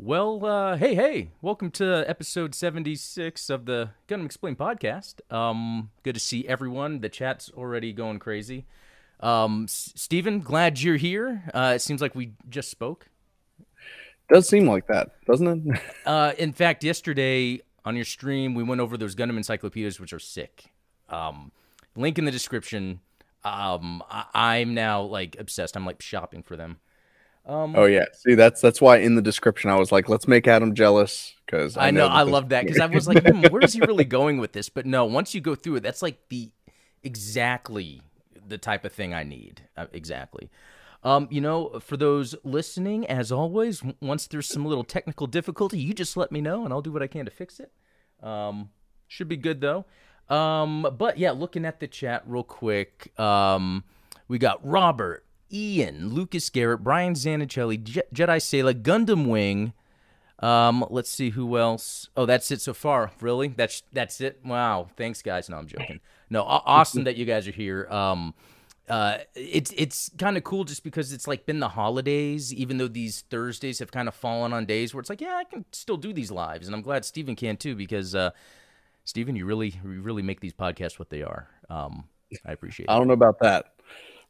Well, uh, hey, hey, welcome to episode 76 of the Gundam Explain podcast. Um, good to see everyone. The chat's already going crazy. Um, S- Steven, glad you're here. Uh, it seems like we just spoke. Does seem like that, doesn't it? Uh, in fact, yesterday on your stream, we went over those Gundam encyclopedias, which are sick. Um, link in the description. Um, I- I'm now like obsessed. I'm like shopping for them. Um, oh yeah. See, that's that's why in the description I was like, let's make Adam jealous because I know, that I love that because I was like, hmm, where is he really going with this? But no, once you go through it, that's like the exactly the type of thing I need. Uh, exactly. Um, you know, for those listening, as always, once there's some little technical difficulty, you just let me know and I'll do what I can to fix it. Um, should be good though. Um, but yeah, looking at the chat real quick, um, we got Robert, Ian, Lucas Garrett, Brian Zanichelli, Je- Jedi Sela, Gundam Wing. Um, let's see who else. Oh, that's it so far. Really? That's that's it. Wow. Thanks, guys. No, I'm joking. No, aw- awesome that you guys are here. Um, uh, it's it's kind of cool just because it's like been the holidays, even though these Thursdays have kind of fallen on days where it's like, yeah, I can still do these lives, and I'm glad Stephen can too because uh, Steven, you really you really make these podcasts what they are. Um, I appreciate it. I don't know about that.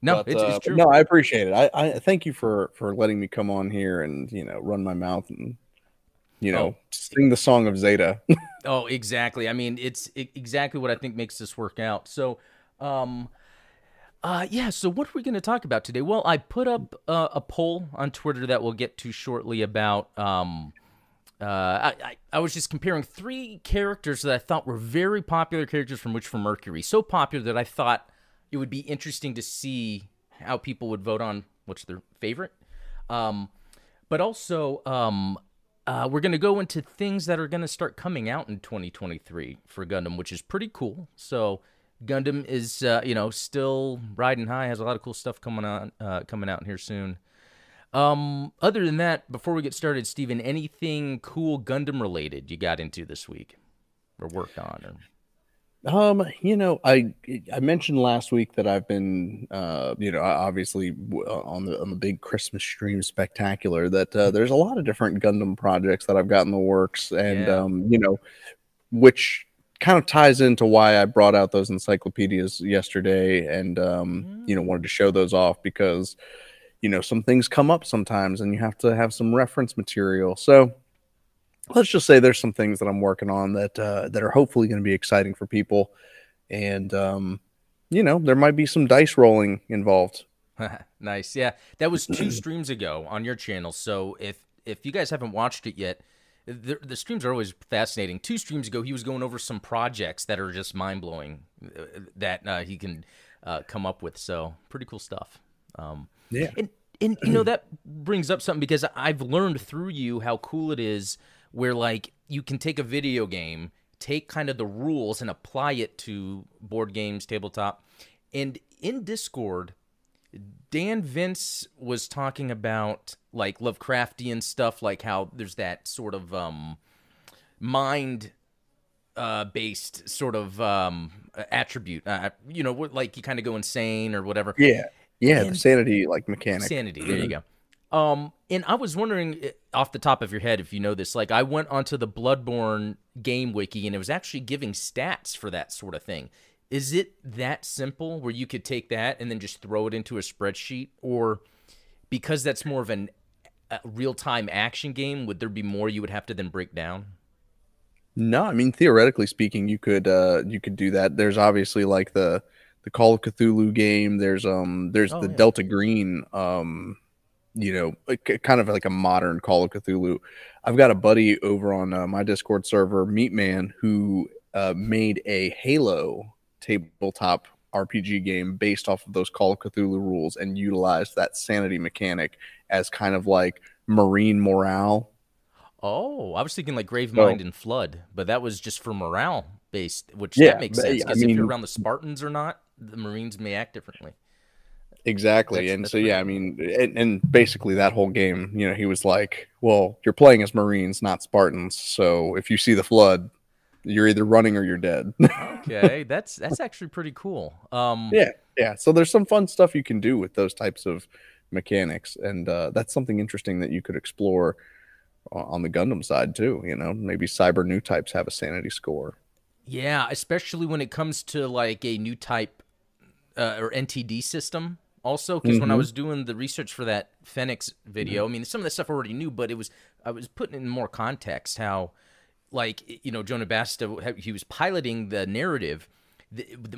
No, but, it's, uh, it's true. No, I appreciate it. I, I thank you for for letting me come on here and you know run my mouth and you know Oh. sing the song of Zeta. Oh, exactly. I mean, it's exactly what I think makes this work out. So, um, uh, yeah. So, what are we going to talk about today? Well, I put up uh, a poll on Twitter that we'll get to shortly about. Um, uh, I, I, I was just comparing three characters that I thought were very popular characters from Witch from Mercury. So popular that I thought it would be interesting to see how people would vote on what's their favorite. Um, but also, um, uh, we're going to go into things that are going to start coming out in 2023 for Gundam, which is pretty cool. So Gundam is, uh, you know, still riding high. Has a lot of cool stuff coming on, uh, coming out here soon. Um, other than that, before we get started, Steven, anything cool Gundam related you got into this week or worked on? Or... Um, you know, I I mentioned last week that I've been, uh, you know, obviously uh, on the on the big Christmas stream spectacular that uh, there's a lot of different Gundam projects that I've got in the works, and Yeah. um, you know, which kind of ties into why I brought out those encyclopedias yesterday, and um, you know, wanted to show those off because, you know, some things come up sometimes, and you have to have some reference material, so let's just say there's some things that I'm working on that uh, that are hopefully going to be exciting for people, and um, you know there might be some dice rolling involved. nice. Yeah, that was two streams ago on your channel. So if if you guys haven't watched it yet, the, the streams are always fascinating. Two streams ago, he was going over some projects that are just mind blowing that uh, he can uh, come up with. So pretty cool stuff. Um, Yeah. and and you know that brings up something because I've learned through you how cool it is where like you can take a video game, take kind of the rules and apply it to board games, tabletop. And in Discord, Dan Vince was talking about like Lovecraftian stuff, like how there's that sort of um mind uh based sort of um attribute uh, you know like you kind of go insane or whatever Yeah, yeah, the sanity like mechanic. Sanity. There you go. Um, and I was wondering eh, off the top of your head if you know this. Like, I went onto the Bloodborne game wiki and it was actually giving stats for that sort of thing. Is it that simple where you could take that and then just throw it into a spreadsheet, or because that's more of an a real time action game, would there be more you would have to then break down? No, I mean theoretically speaking, you could uh you could do that. There's obviously like the the Call of Cthulhu game. There's um there's Oh, the yeah. Delta Green um you know like, kind of like a modern Call of Cthulhu. I've got a buddy over on uh, my Discord server, Meatman, who uh, made a Halo tabletop RPG game based off of those Call of Cthulhu rules and utilized that sanity mechanic as kind of like marine morale Oh, I was thinking like Grave So- Mind and Flood, but that was just for morale based, which Yeah, that makes sense because if you're around the Spartans or not, the Marines may act differently. Exactly. That's- and that's so yeah, I mean and, and basically that whole game, you know, he was like, Well, you're playing as Marines, not Spartans. So if you see the flood, you're either running or you're dead. Okay, that's that's actually pretty cool. Um, yeah. Yeah. So there's some fun stuff you can do with those types of mechanics. And uh, that's something interesting that you could explore on the Gundam side too. You know, maybe cyber new types have a sanity score. Yeah, especially when it comes to like a new type uh, or NTD system. Also, because mm-hmm. when I mm-hmm. was doing the research for that Phoenix video, I mean, some of that stuff I already knew, but it was I was putting in more context how, like, you know, Jona Basta, he was piloting the narrative.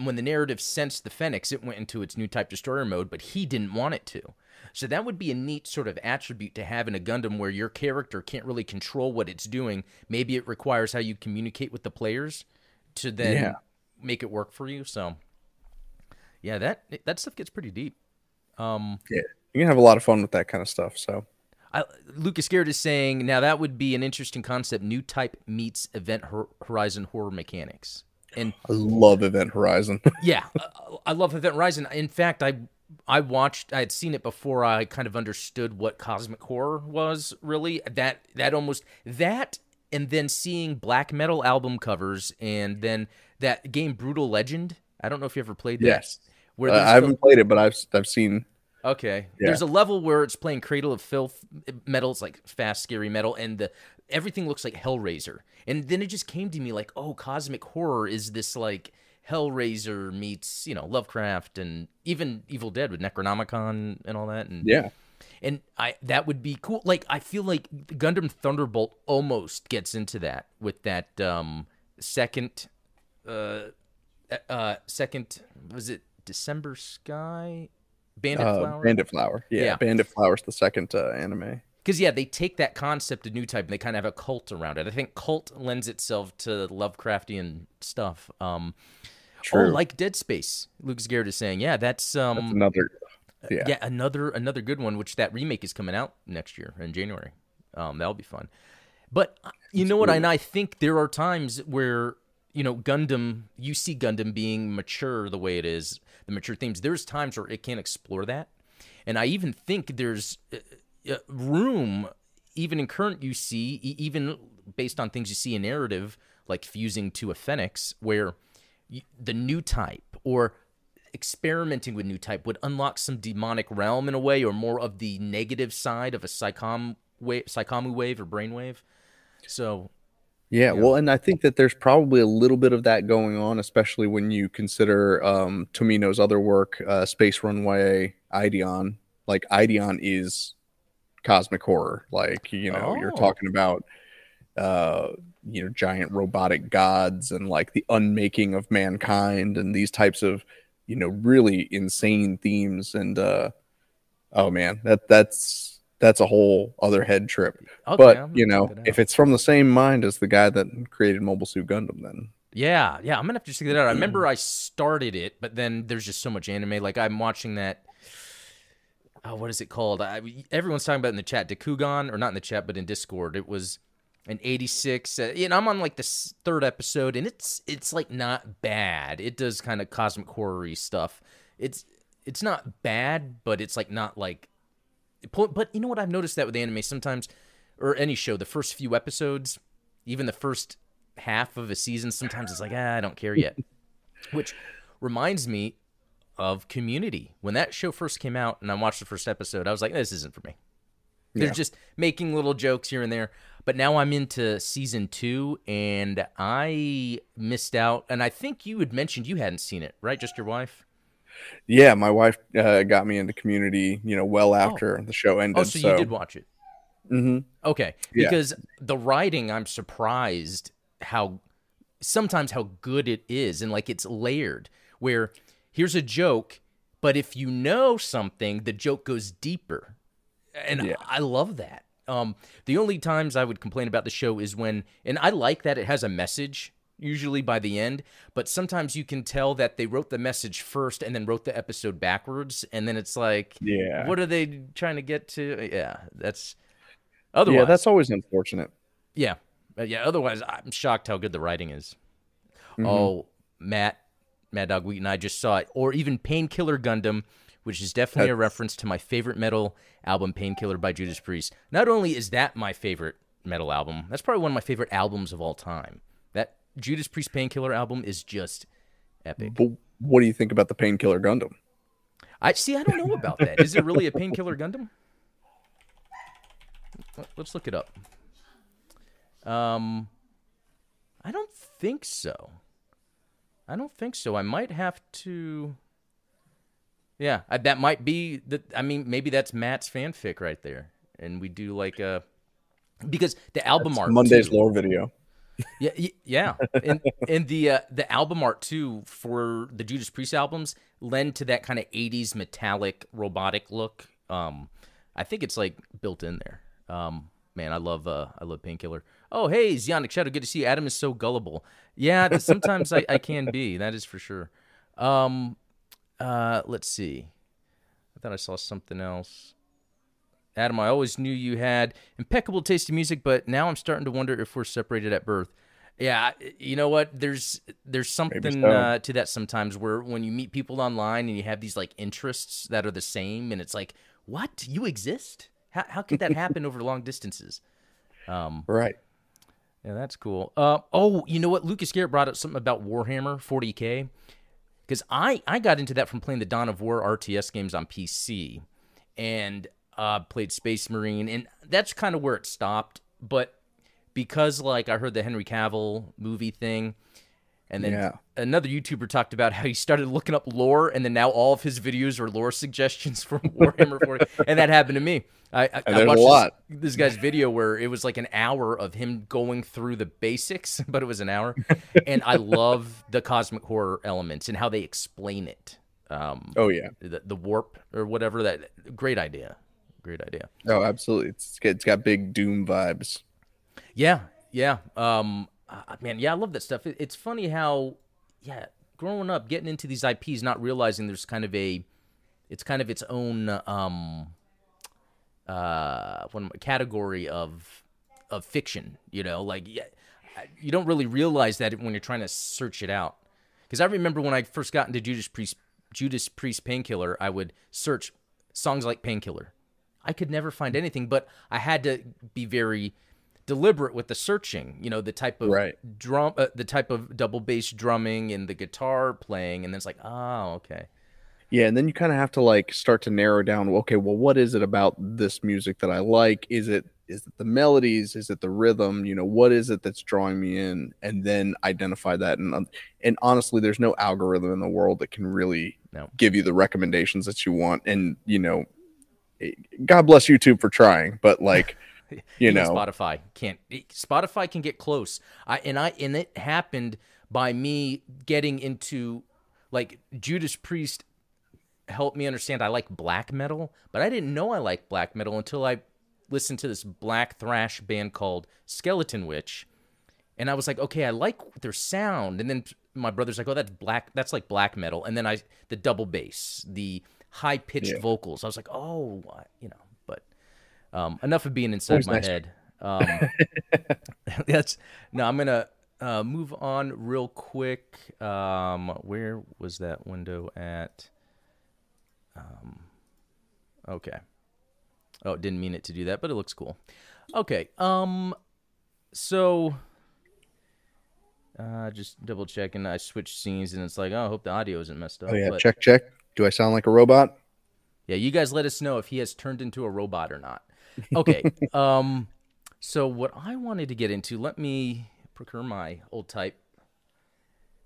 When the narrative sensed the Phoenix, it went into its new type destroyer mode, but he didn't want it to. So that would be a neat sort of attribute to have in a Gundam where your character can't really control what it's doing. Maybe it requires how you communicate with the players to then yeah. make it work for you. So yeah, that that stuff gets pretty deep. Um, yeah, you can have a lot of fun with that kind of stuff. So. I, Lucas Garrett is saying now that would be an interesting concept. New type meets Event Horizon horror mechanics, and I love Event Horizon. yeah, I love Event Horizon. In fact, I I watched. I had seen it before. I kind of understood what cosmic horror was. Really, that that almost that, and then seeing black metal album covers, and then that game Brutal Legend. I don't know if you ever played that. Yes. Where uh, I haven't played it, but I've I've seen. Okay. Yeah. There's a level where it's playing Cradle of Filth metal. It's like fast, scary metal, and the everything looks like Hellraiser. And then it just came to me like, oh, cosmic horror is this like Hellraiser meets you know Lovecraft and even Evil Dead with Necronomicon and all that. And yeah, and I that would be cool. Like I feel like Gundam Thunderbolt almost gets into that with that um second uh uh second was it December Sky Bandit uh, Flower Bandit Flower yeah, yeah. Bandit Flower's the second uh, anime because yeah, they take that concept of new type and they kind of have a cult around it. I think cult lends itself to Lovecraftian stuff. Um, True. Oh, like Dead Space. Lucas Garrett is saying, yeah, that's um that's another yeah. yeah. another another good one. Which that remake is coming out next year in January. Um, that'll be fun. But uh, you know what? And I think there are times where you know Gundam, you see Gundam being mature the way it is, the mature themes. There's times where it can't explore that, and I even think there's uh, uh, room, even in current UC, even based on things you see in narrative, like fusing to a Phoenix, where the new type or experimenting with new type would unlock some demonic realm in a way, or more of the negative side of a psychom wave, psycommu wave or brainwave. So, yeah, well, and I think that there's probably a little bit of that going on, especially when you consider um, Tomino's other work, uh, Space Runaway, Ideon. Like Ideon is cosmic horror. Like you know, oh. you're talking about uh, you know giant robotic gods and like the unmaking of mankind and these types of you know really insane themes and uh oh man that that's that's a whole other head trip okay, but you know if it's from the same mind as the guy that created mobile suit gundam then yeah yeah i'm gonna have to check that out i remember i started it but then there's just so much anime like i'm watching that oh, what is it called? I, everyone's talking about in the chat, Dakugan, or not in the chat, but in Discord. It was an 86. Uh, and I'm on like the third episode, and it's it's like not bad. It does kind of cosmic horror stuff. It's it's not bad, but it's like not like. But you know what? I've noticed that with anime sometimes, or any show, the first few episodes, even the first half of a season, sometimes it's like, ah, I don't care yet. Which reminds me of Community. When that show first came out and I watched the first episode, I was like, this isn't for me. They're yeah. just making little jokes here and there. But now I'm into season two and I missed out. And I think you had mentioned you hadn't seen it, right? Just your wife? Yeah, my wife uh, got me into Community, you know, well oh. after oh. the show ended. Oh, so, so, you did watch it? Mm-hmm. Okay. Because yeah. the writing, I'm surprised how sometimes how good it is and like it's layered where here's a joke, but if you know something, the joke goes deeper. And yeah. I love that. Um, the only times I would complain about the show is when, and I like that it has a message usually by the end, but sometimes you can tell that they wrote the message first and then wrote the episode backwards, and then it's like, yeah, what are they trying to get to? Yeah, that's otherwise. Yeah, that's always unfortunate. Yeah, yeah. Otherwise, I'm shocked how good the writing is. Mm-hmm. Oh, Matt Mad Dog Wheat, and I just saw it, or even Painkiller Gundam, which is definitely That's... a reference to my favorite metal album, Painkiller by Judas Priest. Not only is that my favorite metal album, that's probably one of my favorite albums of all time. That Judas Priest Painkiller album is just epic. But what do you think about the Painkiller Gundam? I see. I don't know about that. Is it really a Painkiller Gundam? Let's look it up. Um, I don't think so. I don't think so. I might have to. Yeah, I, that might be the. I mean, maybe that's Matt's fanfic right there, and we do like a because the album That's art Monday's too- lore video. Yeah, yeah, and and the uh, the album art too for the Judas Priest albums lend to that kind of '80s metallic robotic look. Um, I think it's like built in there. Um, man, I love uh, I love Painkiller. Oh, hey, Zionic Shadow, good to see you. Adam is so gullible. Yeah, sometimes I, I can be. That is for sure. Um, uh, let's see. I thought I saw something else. Adam, I always knew you had impeccable taste in music, but now I'm starting to wonder if we're separated at birth. Yeah, you know what? There's there's something so. uh, to that sometimes where when you meet people online and you have these like interests that are the same, and it's like, what? You exist? How how could that happen over long distances? Um, Right. yeah, that's cool. Uh, oh, you know what? Lucas Garrett brought up something about Warhammer 40k because I I got into that from playing the Dawn of War RTS games on PC and uh, played Space Marine, and that's kind of where it stopped. But because like I heard the Henry Cavill movie thing, and then Yeah. another YouTuber talked about how he started looking up lore, and then now all of his videos are lore suggestions for Warhammer 40, and that happened to me. I, I, I there's a watched lot. This, this guy's video where it was like an hour of him going through the basics, but it was an hour, and I love the cosmic horror elements and how they explain it. Um, Oh yeah. the, the warp or whatever that great idea, great idea. Oh, absolutely. It's it's got big Doom vibes. Yeah, yeah. Um, uh, man, yeah, I love that stuff. It, it's funny how, yeah, growing up, getting into these IPs, not realizing there's kind of a, it's kind of its own um, uh, I- category of of fiction. You know, like yeah, you don't really realize that when you're trying to search it out. Because I remember when I first got into Judas Priest, Judas Priest Painkiller, I would search songs like Painkiller. I could never find anything, but I had to be very deliberate with the searching. You know, the type of Right. drum, uh, the type of double bass drumming and the guitar playing, and then it's like, oh, okay. Yeah, and then you kind of have to like start to narrow down. Okay, well, what is it about this music that I like? Is it is it the melodies? Is it the rhythm? You know, what is it that's drawing me in? And then identify that. And um, and honestly, there's no algorithm in the world that can really No. give you the recommendations that you want. And you know, God bless YouTube for trying, but like, you Even know, Spotify can't. Spotify can get close. I and I and it happened by me getting into like Judas Priest helped me understand I like black metal, but I didn't know I liked black metal until I listened to this black thrash band called Skeleton Witch. And I was like, okay, I like their sound. And then my brother's like, oh, that's black. That's like black metal. And then I, the double bass, the high pitched Yeah. vocals. I was like, oh, you know. But um, enough of being inside my nice. head. Um, that's no. I'm gonna uh, move on real quick. Um, where was that window at? Um, okay. Oh, didn't mean it to do that, but it looks cool. Okay. Um, so uh, just double checking. I switched scenes, and it's like, oh, I hope the audio isn't messed up. oh yeah, but- check check. Do I sound like a robot? yeah, you guys let us know if he has turned into a robot or not. Okay. um so what I wanted to get into, let me procure my old type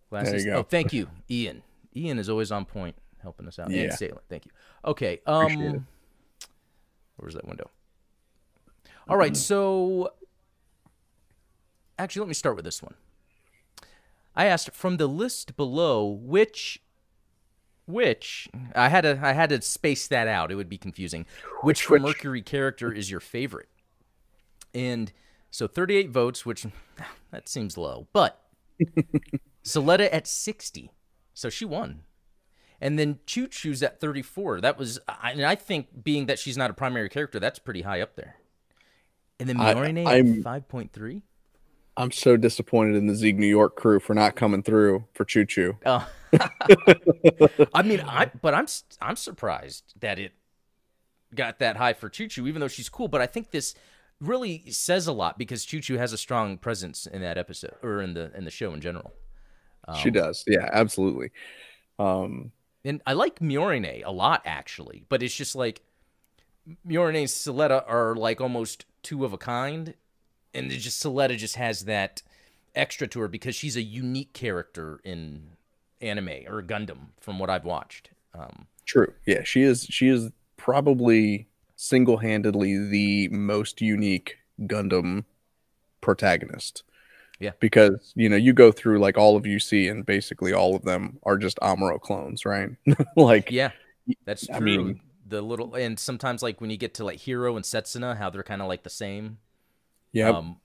glasses. you go. Oh, thank you, Ian. Ian is always on point helping us out. Yeah. Salem, thank you. Okay. Um where's that window? All right, so actually let me start with this one. I asked from the list below which which I had to I had to space that out. It would be confusing. Which, which? Mercury character is your favorite? And so 38 votes, which that seems low, but Suletta at 60, so she won. And then Chuchu's at 34. That was, I- and I think being that she's not a primary character, that's pretty high up there. And then I- at 5.3. I'm so disappointed in the Zeeg New York crew for not coming through for Chuchu. Oh. I mean, I but I'm s- I'm surprised that it got that high for Chuchu, even though she's cool. But I think this really says a lot because Chuchu has a strong presence in that episode or in the in the show in general. she Um, does, yeah, absolutely. Um, And I like Miorine a lot actually, but it's just like Miorine and Suletta are like almost two of a kind, and it just Suletta just has that extra to her because she's a unique character in anime or Gundam from what I've watched. Um, True. Yeah, she is. She is probably single-handedly the most unique Gundam protagonist. Yeah. Because, you know, you go through like all of UC and basically all of them are just Amuro clones, right? like yeah, that's true. I mean- the little and sometimes like when you get to like Heero and Setsuna, how they're kind of like the same. Yeah, Um,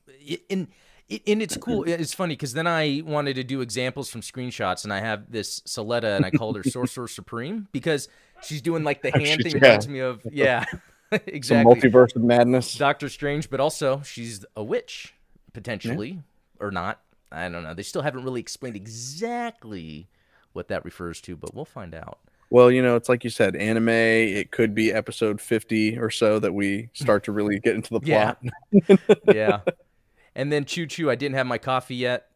and and it's cool. It's funny because then I wanted to do examples from screenshots, and I have this Suletta, and I called her Sorcerer Supreme because she's doing like the hand thing. yeah. Reminds me of yeah, some exactly. multiverse of madness. Doctor Strange, but also she's a witch potentially or not. I don't know. They still haven't really explained exactly what that refers to, but we'll find out. Well, you know, it's like you said, anime. It could be episode fifty or so that we start to really get into the Yeah. plot. yeah. And then Chuchu, I didn't have my coffee yet.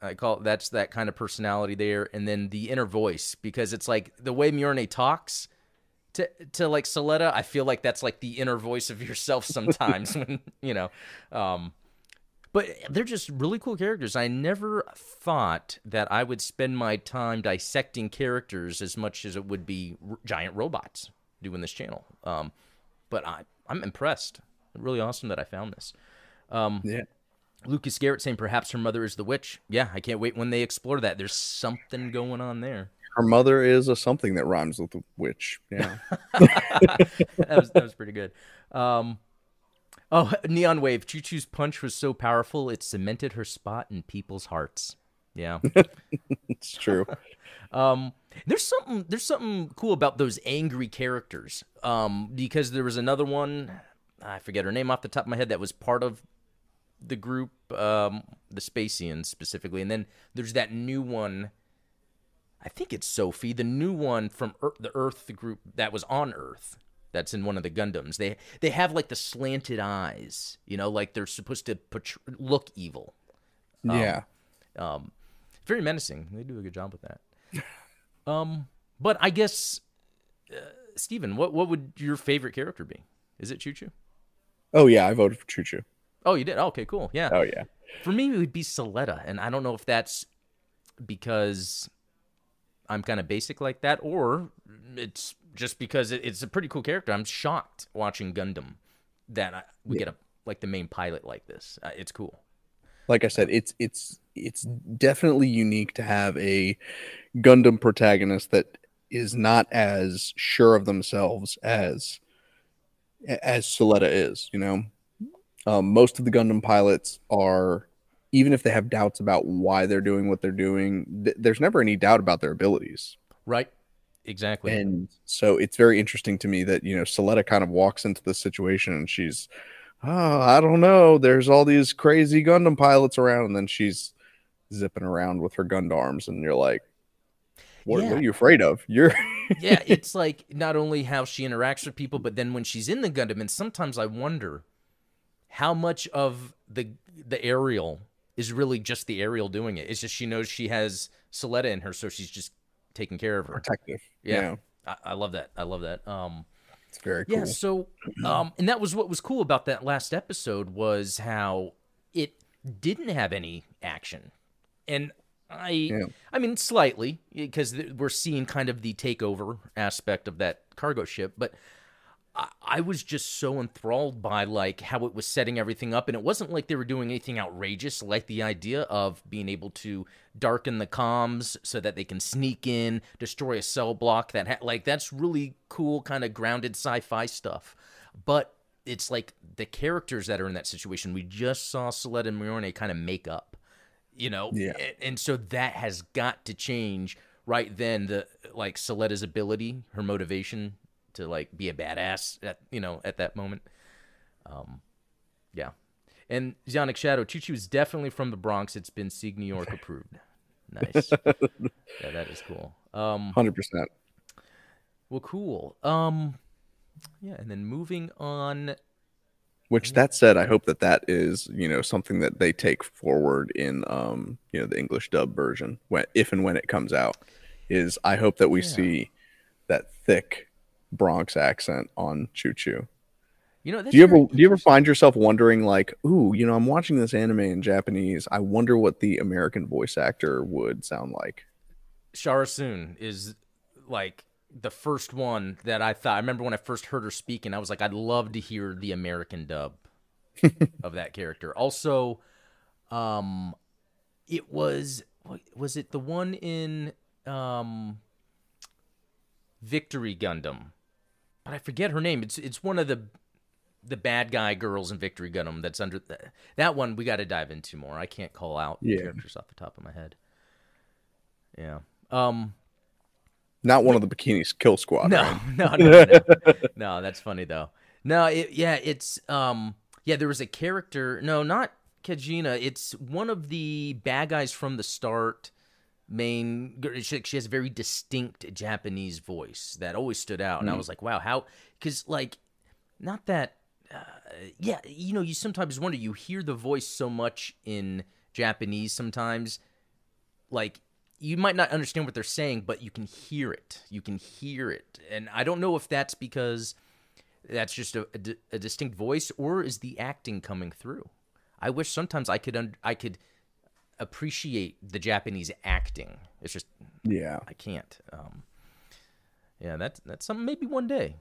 I call it that's that kind of personality there. And then the inner voice, because it's like the way Miorine talks to to like Suletta, I feel like that's like the inner voice of yourself sometimes when you know. Um but they're just really cool characters. I never thought that I would spend my time dissecting characters as much as it would be r- giant robots doing this channel. Um, but I, I'm impressed. Really awesome that I found this. Um, Yeah. Lucas Garrett saying perhaps her mother is the witch. Yeah, I can't wait when they explore that. There's something going on there. Her mother is a something that rhymes with witch. Yeah. that was that was pretty good. Um, oh, Neon Wave. Chuchu's punch was so powerful it cemented her spot in people's hearts. Yeah. it's true. Um, there's something there's something cool about those angry characters. Um, because there was another one, I forget her name off the top of my head, that was part of the group, um, the Spacians specifically, and then there's that new one. I think it's Sophie, the new one from Earth, the Earth group that was on Earth. That's in one of the Gundams. They they have like the slanted eyes, you know, like they're supposed to portray, look evil. yeah. Um, very menacing. They do a good job with that. Um, but I guess, uh, Steven, what what would your favorite character be? Is it Chuchu? Oh yeah, I voted for Chuchu. Oh, you did. okay, cool. Yeah. Oh yeah. For me, it would be Suletta, and I don't know if that's because I'm kind of basic like that, or it's just because it, it's a pretty cool character. I'm shocked watching Gundam that I, we get a like the main pilot like this. Uh, it's cool. Like I said, it's it's it's definitely unique to have a Gundam protagonist that is not as sure of themselves as as Suletta is. You know, um, most of the Gundam pilots are, even if they have doubts about why they're doing what they're doing, th- there's never any doubt about their abilities. Right. Exactly. And so it's very interesting to me that, you know, Suletta kind of walks into this situation and she's, oh, I don't know. There's all these crazy Gundam pilots around. And then she's zipping around with her Gundarms. And you're like, what, Yeah. what are you afraid of? You're, yeah, it's like not only how she interacts with people, but then when she's in the Gundam, and sometimes I wonder how much of the the aerial is really just the aerial doing it. It's just she knows she has Suletta in her, so she's just taking care of her. protective. Yeah. I, I love that. I love that. Um, It's very cool. yeah. So, um, and that was what was cool about that last episode was how it didn't have any action, and I, Yeah. I mean, slightly because we're seeing kind of the takeover aspect of that cargo ship, but. I- was just so enthralled by like how it was setting everything up, and it wasn't like they were doing anything outrageous. Like the idea of being able to darken the comms so that they can sneak in, destroy a cell block. That ha- like that's really cool, kind of grounded sci-fi stuff. But it's like the characters that are in that situation. We just saw Suletta and Miorine kind of make up, you know, Yeah. A- and so that has got to change right then. The like Suletta's ability, her motivation to like be a badass at you know at that moment. Um, yeah. And Zionic Shadow, Chuchu is definitely from the Bronx. It's been Sieg New York approved. Nice. yeah, that is cool. Um, 100%. well, cool. Um, yeah, and then moving on. Which that said, I hope that that is you know something that they take forward in um you know the English dub version when if and when it comes out. Is I hope that we Yeah. see that thick Bronx accent on Chuchu. You know, do you ever do you ever find yourself wondering like, ooh, you know, I'm watching this anime in Japanese. I wonder what the American voice actor would sound like. Chara is like the first one that I thought. I remember when I first heard her speak, and I was like, I'd love to hear the American dub of that character. Also, um, it was was it the one in um Victory Gundam, but I forget her name. It's it's one of the the bad guy girls in Victory Gundam that's under the, that one. We got to dive into more. I can't call out yeah. characters off the top of my head. Yeah. Um. Not one of the bikinis kill squad. No, right? no, no, no, no. no. That's funny though. No, it, yeah, it's um, yeah. There was a character. No, not Kajina. It's one of the bad guys from the start main she, she has a very distinct japanese voice that always stood out and mm-hmm. i was like wow how because like not that uh, yeah you know you sometimes wonder you hear the voice so much in japanese sometimes like you might not understand what they're saying but you can hear it you can hear it and i don't know if that's because that's just a, a, a distinct voice or is the acting coming through i wish sometimes i could un- i could appreciate the Japanese acting. It's just yeah, I can't. Um, yeah, that's that's something. Maybe one day,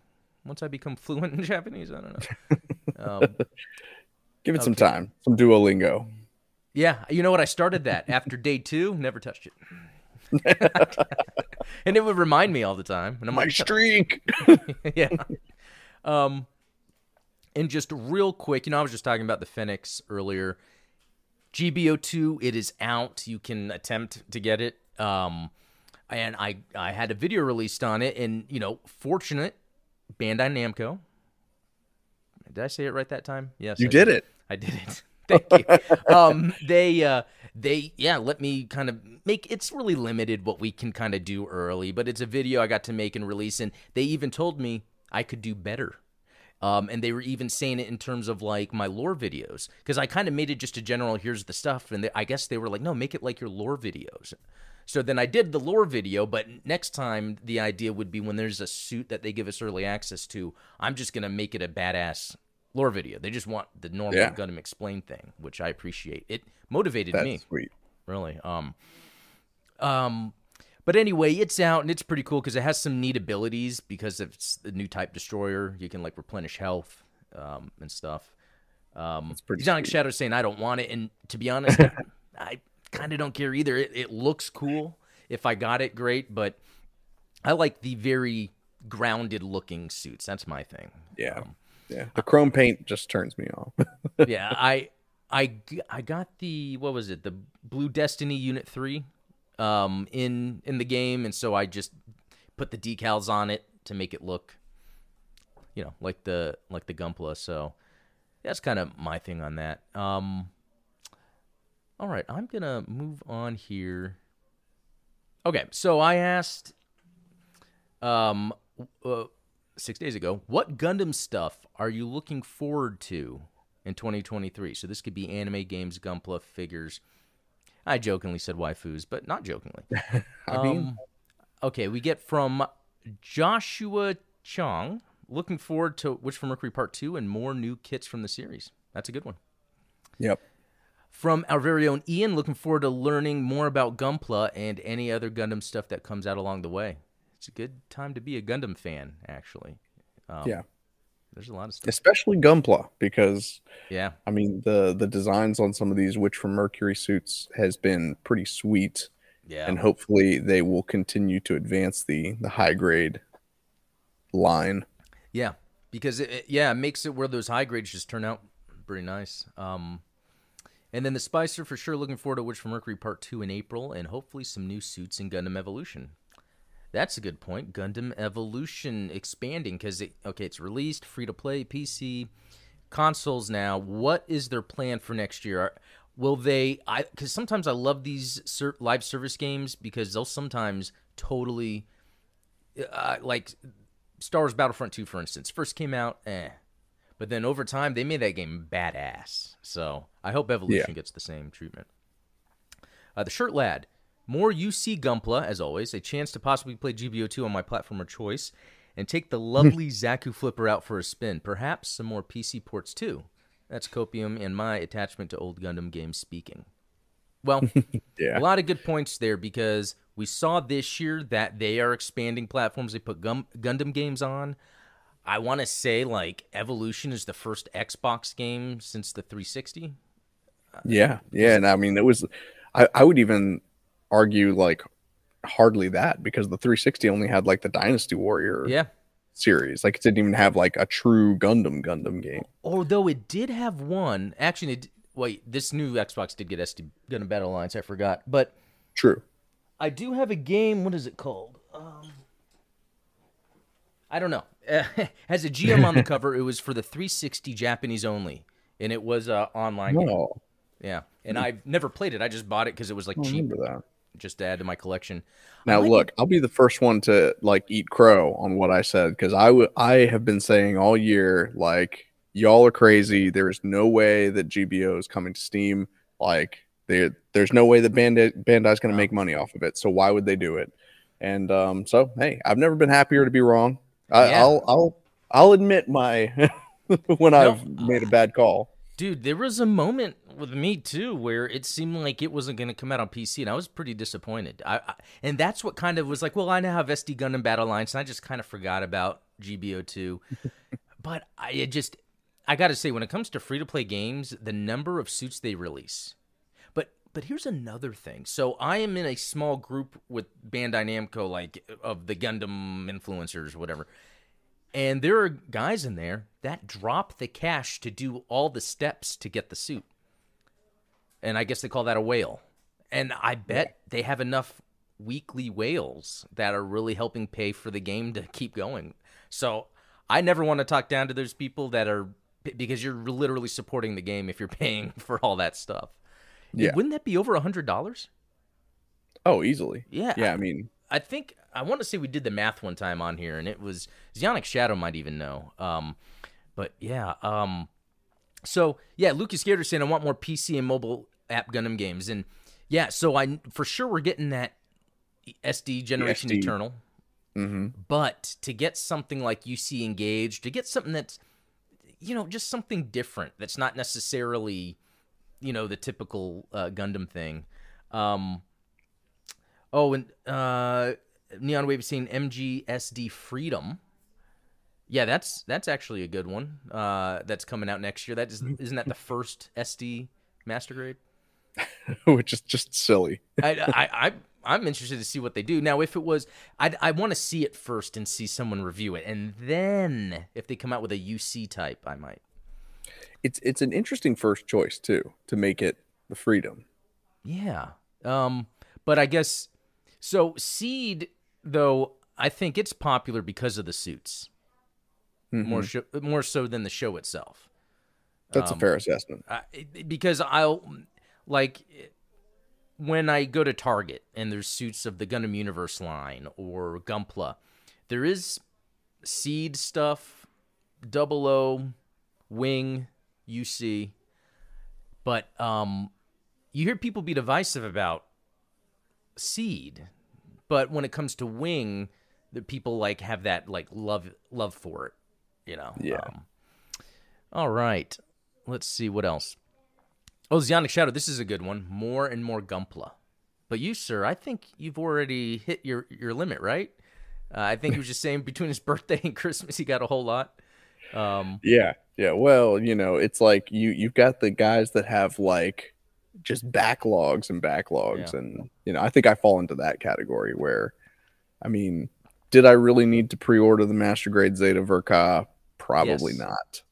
once I become fluent in Japanese, I don't know. Um, Give it okay. some time, some Duolingo. Yeah, you know what? I started that after day two, never touched it. and it would remind me all the time. And I'm My like, streak. yeah. Um, and just real quick, you know, I was just talking about the Phoenix earlier. GBO2, it is out. You can attempt to get it. Um, and I I had a video released on it, and you know, fortunate Bandai Namco. Did I say it right that time? Yes, you I did, did it. I did it. Thank you. um, they uh, they yeah, let me kind of make. It's really limited what we can kind of do early, but it's a video I got to make and release, and they even told me I could do better. Um, and they were even saying it in terms of like my lore videos because I kind of made it just a general here's the stuff, and they, I guess they were like, no, make it like your lore videos. So then I did the lore video, but next time the idea would be when there's a suit that they give us early access to, I'm just gonna make it a badass lore video. They just want the normal yeah. Gundam explain thing, which I appreciate. It motivated That's me. Sweet. Really. Um. Um. But anyway, it's out and it's pretty cool because it has some neat abilities because it's the new type destroyer. You can like replenish health um, and stuff. Um, That's pretty. Not Shadow saying I don't want it, and to be honest, I, I kind of don't care either. It, it, looks cool. If I got it, great. But I like the very grounded looking suits. That's my thing. Yeah. Um, yeah. The chrome paint just turns me off. yeah. I I I got the what was it? The Blue Destiny Unit Three um, in in the game, and so I just put the decals on it to make it look, you know, like the like the Gunpla. So that's kind of my thing on that. Um, all right, I'm gonna move on here. Okay, so I asked, um, uh, six days ago, what Gundam stuff are you looking forward to in 2023? So this could be anime, games, Gunpla, figures. I jokingly said waifus, but not jokingly. I mean, um, okay, we get from Joshua Chong. Looking forward to Witch from Mercury Part 2 and more new kits from the series. That's a good one. Yep. From our very own Ian, looking forward to learning more about Gunpla and any other Gundam stuff that comes out along the way. It's a good time to be a Gundam fan, actually. Um, yeah. There's a lot of stuff, especially Gunpla, because yeah, I mean the the designs on some of these Witch from Mercury suits has been pretty sweet. Yeah, and hopefully they will continue to advance the the high grade line. Yeah, because it, it, yeah it makes it where those high grades just turn out pretty nice. Um, and then the Spicer for sure looking forward to Witch from Mercury Part Two in April, and hopefully some new suits in Gundam Evolution. That's a good point. Gundam Evolution expanding because it okay, it's released free to play PC consoles now. What is their plan for next year? Will they? I because sometimes I love these ser- live service games because they'll sometimes totally uh, like Star Wars Battlefront 2, for instance. First came out, eh. But then over time, they made that game badass. So I hope Evolution yeah. gets the same treatment. Uh, the Shirt Lad more UC Gunpla, as always, a chance to possibly play GBO2 on my platform of choice. and take the hmm. lovely Zaku Flipper out for a spin. Perhaps some more PC ports too. That's Copium and my attachment to old Gundam games speaking. Well, Yeah. a lot of good points there because we saw this year that they are expanding platforms they put Gum- Gundam games on. I want to say like Evolution is the first Xbox game since the 360. Yeah, yeah, and I mean it was. I, I would even argue like hardly that because the 360 only had like the Dynasty Warrior Yeah. series. Like it didn't even have like a true Gundam Gundam game. Although it did have one. Actually, it, wait, this new Xbox did get SD Gundam Battle Alliance. I forgot, but True. I do have a game. What is it called? Um, I don't know. has a GM on the cover. It was for the 360 Japanese only, and it was uh, online. game. No, Yeah, and I've never played it. I just bought it because it was like I cheap, remember that. Just to add to my collection. Now like look, I'll be the first one to like eat crow on what I said because I would I have been saying all year like y'all are crazy. There is no way that GBO is coming to Steam. Like there, there's no way that Bandai Bandai's going to make money off of it. So why would they do it? And um, so hey, I've never been happier to be wrong. I, Yeah. I'll I'll I'll admit my when I've made a bad call. Dude, there was a moment with me too where it seemed like it wasn't going to come out on PC, and I was pretty disappointed. I, I and that's what kind of was like, well, I now have SD Gundam Battle Alliance, and I just kind of forgot about GBO two. but I it just, I got to say, when it comes to free to play games, the number of suits they release. But but here's another thing. So I am in a small group with Bandai Namco, like of the Gundam influencers, whatever. And there are guys in there that drop the cash to do all the steps to get the suit. And I guess they call that a whale. And I bet they have enough weekly whales that are really helping pay for the game to keep going. So I never want to talk down to those people that are because you're literally supporting the game if you're paying for all that stuff. Yeah. Wouldn't that be over a hundred dollars? Oh, easily. Yeah. Yeah, I mean, I think I want to say we did the math one time on here, and it was Zionic Shadow might even know. Um, but yeah, um, so yeah, Lucas Garrett saying I want more PC and mobile app Gundam games, and yeah, so I for sure we're getting that SD Generation SD. Eternal, hmm but to get something like UC Engage, to get something that's you know just something different that's not necessarily you know the typical uh, Gundam thing. Um, oh, and uh, Neon Wave is saying MGSD Freedom. Yeah, that's that's actually a good one. Uh, that's coming out next year. That is, isn't that the first SD Master Grade? which is just silly. I, I, I, I'm interested to see what they do. Now, if it was, I, I want to see it first and see someone review it, and then if they come out with a UC type, I might. It's it's an interesting first choice too to make it the freedom. Yeah. Um, but I guess so. Seed, though, I think it's popular because of the suits more Mhm. sho- more so than the show itself. That's um, a fair assessment. I, because I'll like when I go to Target and there's suits of the Gundam Universe line or Gunpla, there is seed stuff, double O, wing, UC, but um, you hear people be divisive about seed, but when it comes to wing, the people like have that like love love for it, you know. Yeah. Um, all right. Let's see what else. Oh, Zionic Shadow, this is a good one. More and more Gunpla. But you, sir, I think you've already hit your, your limit, right? Uh, I think he was just saying between his birthday and Christmas, he got a whole lot. Um, Yeah, yeah. Well, you know, it's like you you've got the guys that have like just backlogs and backlogs, Yeah. and you know, I think I fall into that category where, I mean, did I really need to pre-order the Master Grade Zeta Verka? Probably Yes.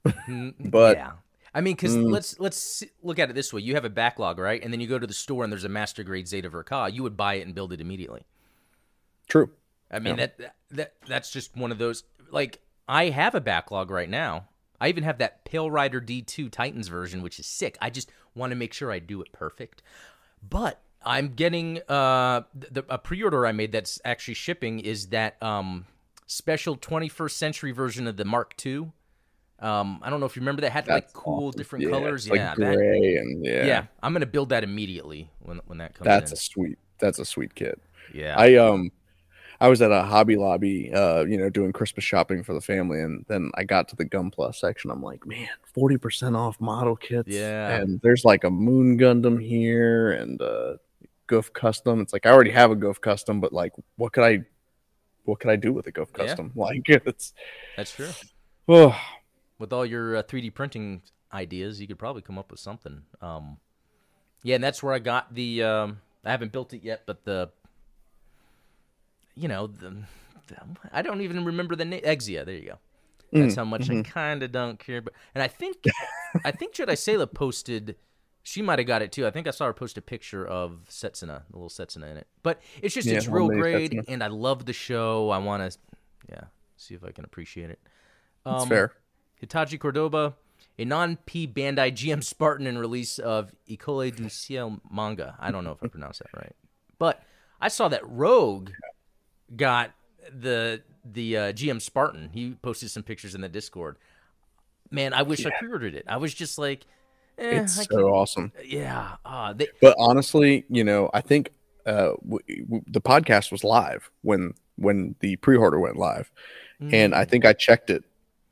not. mm, But- yeah. I mean, because Mm. let's let's look at it this way: you have a backlog, right? And then you go to the store and there's a master grade Zeta Verka. You would buy it and build it immediately. True. I mean Yeah. that that that's just one of those like I have a backlog right now. I even have that Pale Rider D2 Titans version, which is sick. I just want to make sure I do it perfect. But I'm getting uh the, a pre-order I made that's actually shipping is that um special 21st century version of the Mark II. Um I don't know if you remember that had like cool awesome. different Yeah, colors. like yeah, that- gray and yeah, yeah, I'm gonna build that immediately when when that comes That's in. a sweet. That's a sweet kit. yeah, I um I was at a Hobby Lobby, uh, you know, doing Christmas shopping for the family, and then I got to the Gunpla section. I'm like, man, forty percent off model kits. Yeah. and there's like a Moon Gundam here and uh, Gouf Custom. It's like I already have a Gouf Custom, but like, what could I, what could I do with a Gouf Yeah. Custom? Like, it's That's true. oh, With all your uh, 3D printing ideas, you could probably come up with something. Um, yeah, and that's where I got the. Um, I haven't built it yet, but the. You know the. the I don't even remember the name. Exia. There you go. That's Mm, how much I kind of don't care. But and I think, I think Jedi Sayla posted. She might have got it too. I think I saw her post a picture of Setsuna, the little Setsuna in it. But it's just Yeah, it's real great, Setsuna. and I love the show. I want to, yeah, see if I can appreciate it. Um, fair. Hitachi Cordoba, a non-P Bandai GM Spartan and release of Ecole du Ciel manga. I don't know if I pronounced that right, but I saw that Rogue got the the uh, GM Spartan. He posted some pictures in the Discord. Man, I wish I pre-ordered it. I was just like, eh, It's I so awesome. can't- yeah. Uh, they, But honestly, you know, I think uh, w- w- the podcast was live when when the pre-order went live, and Mm. I think I checked it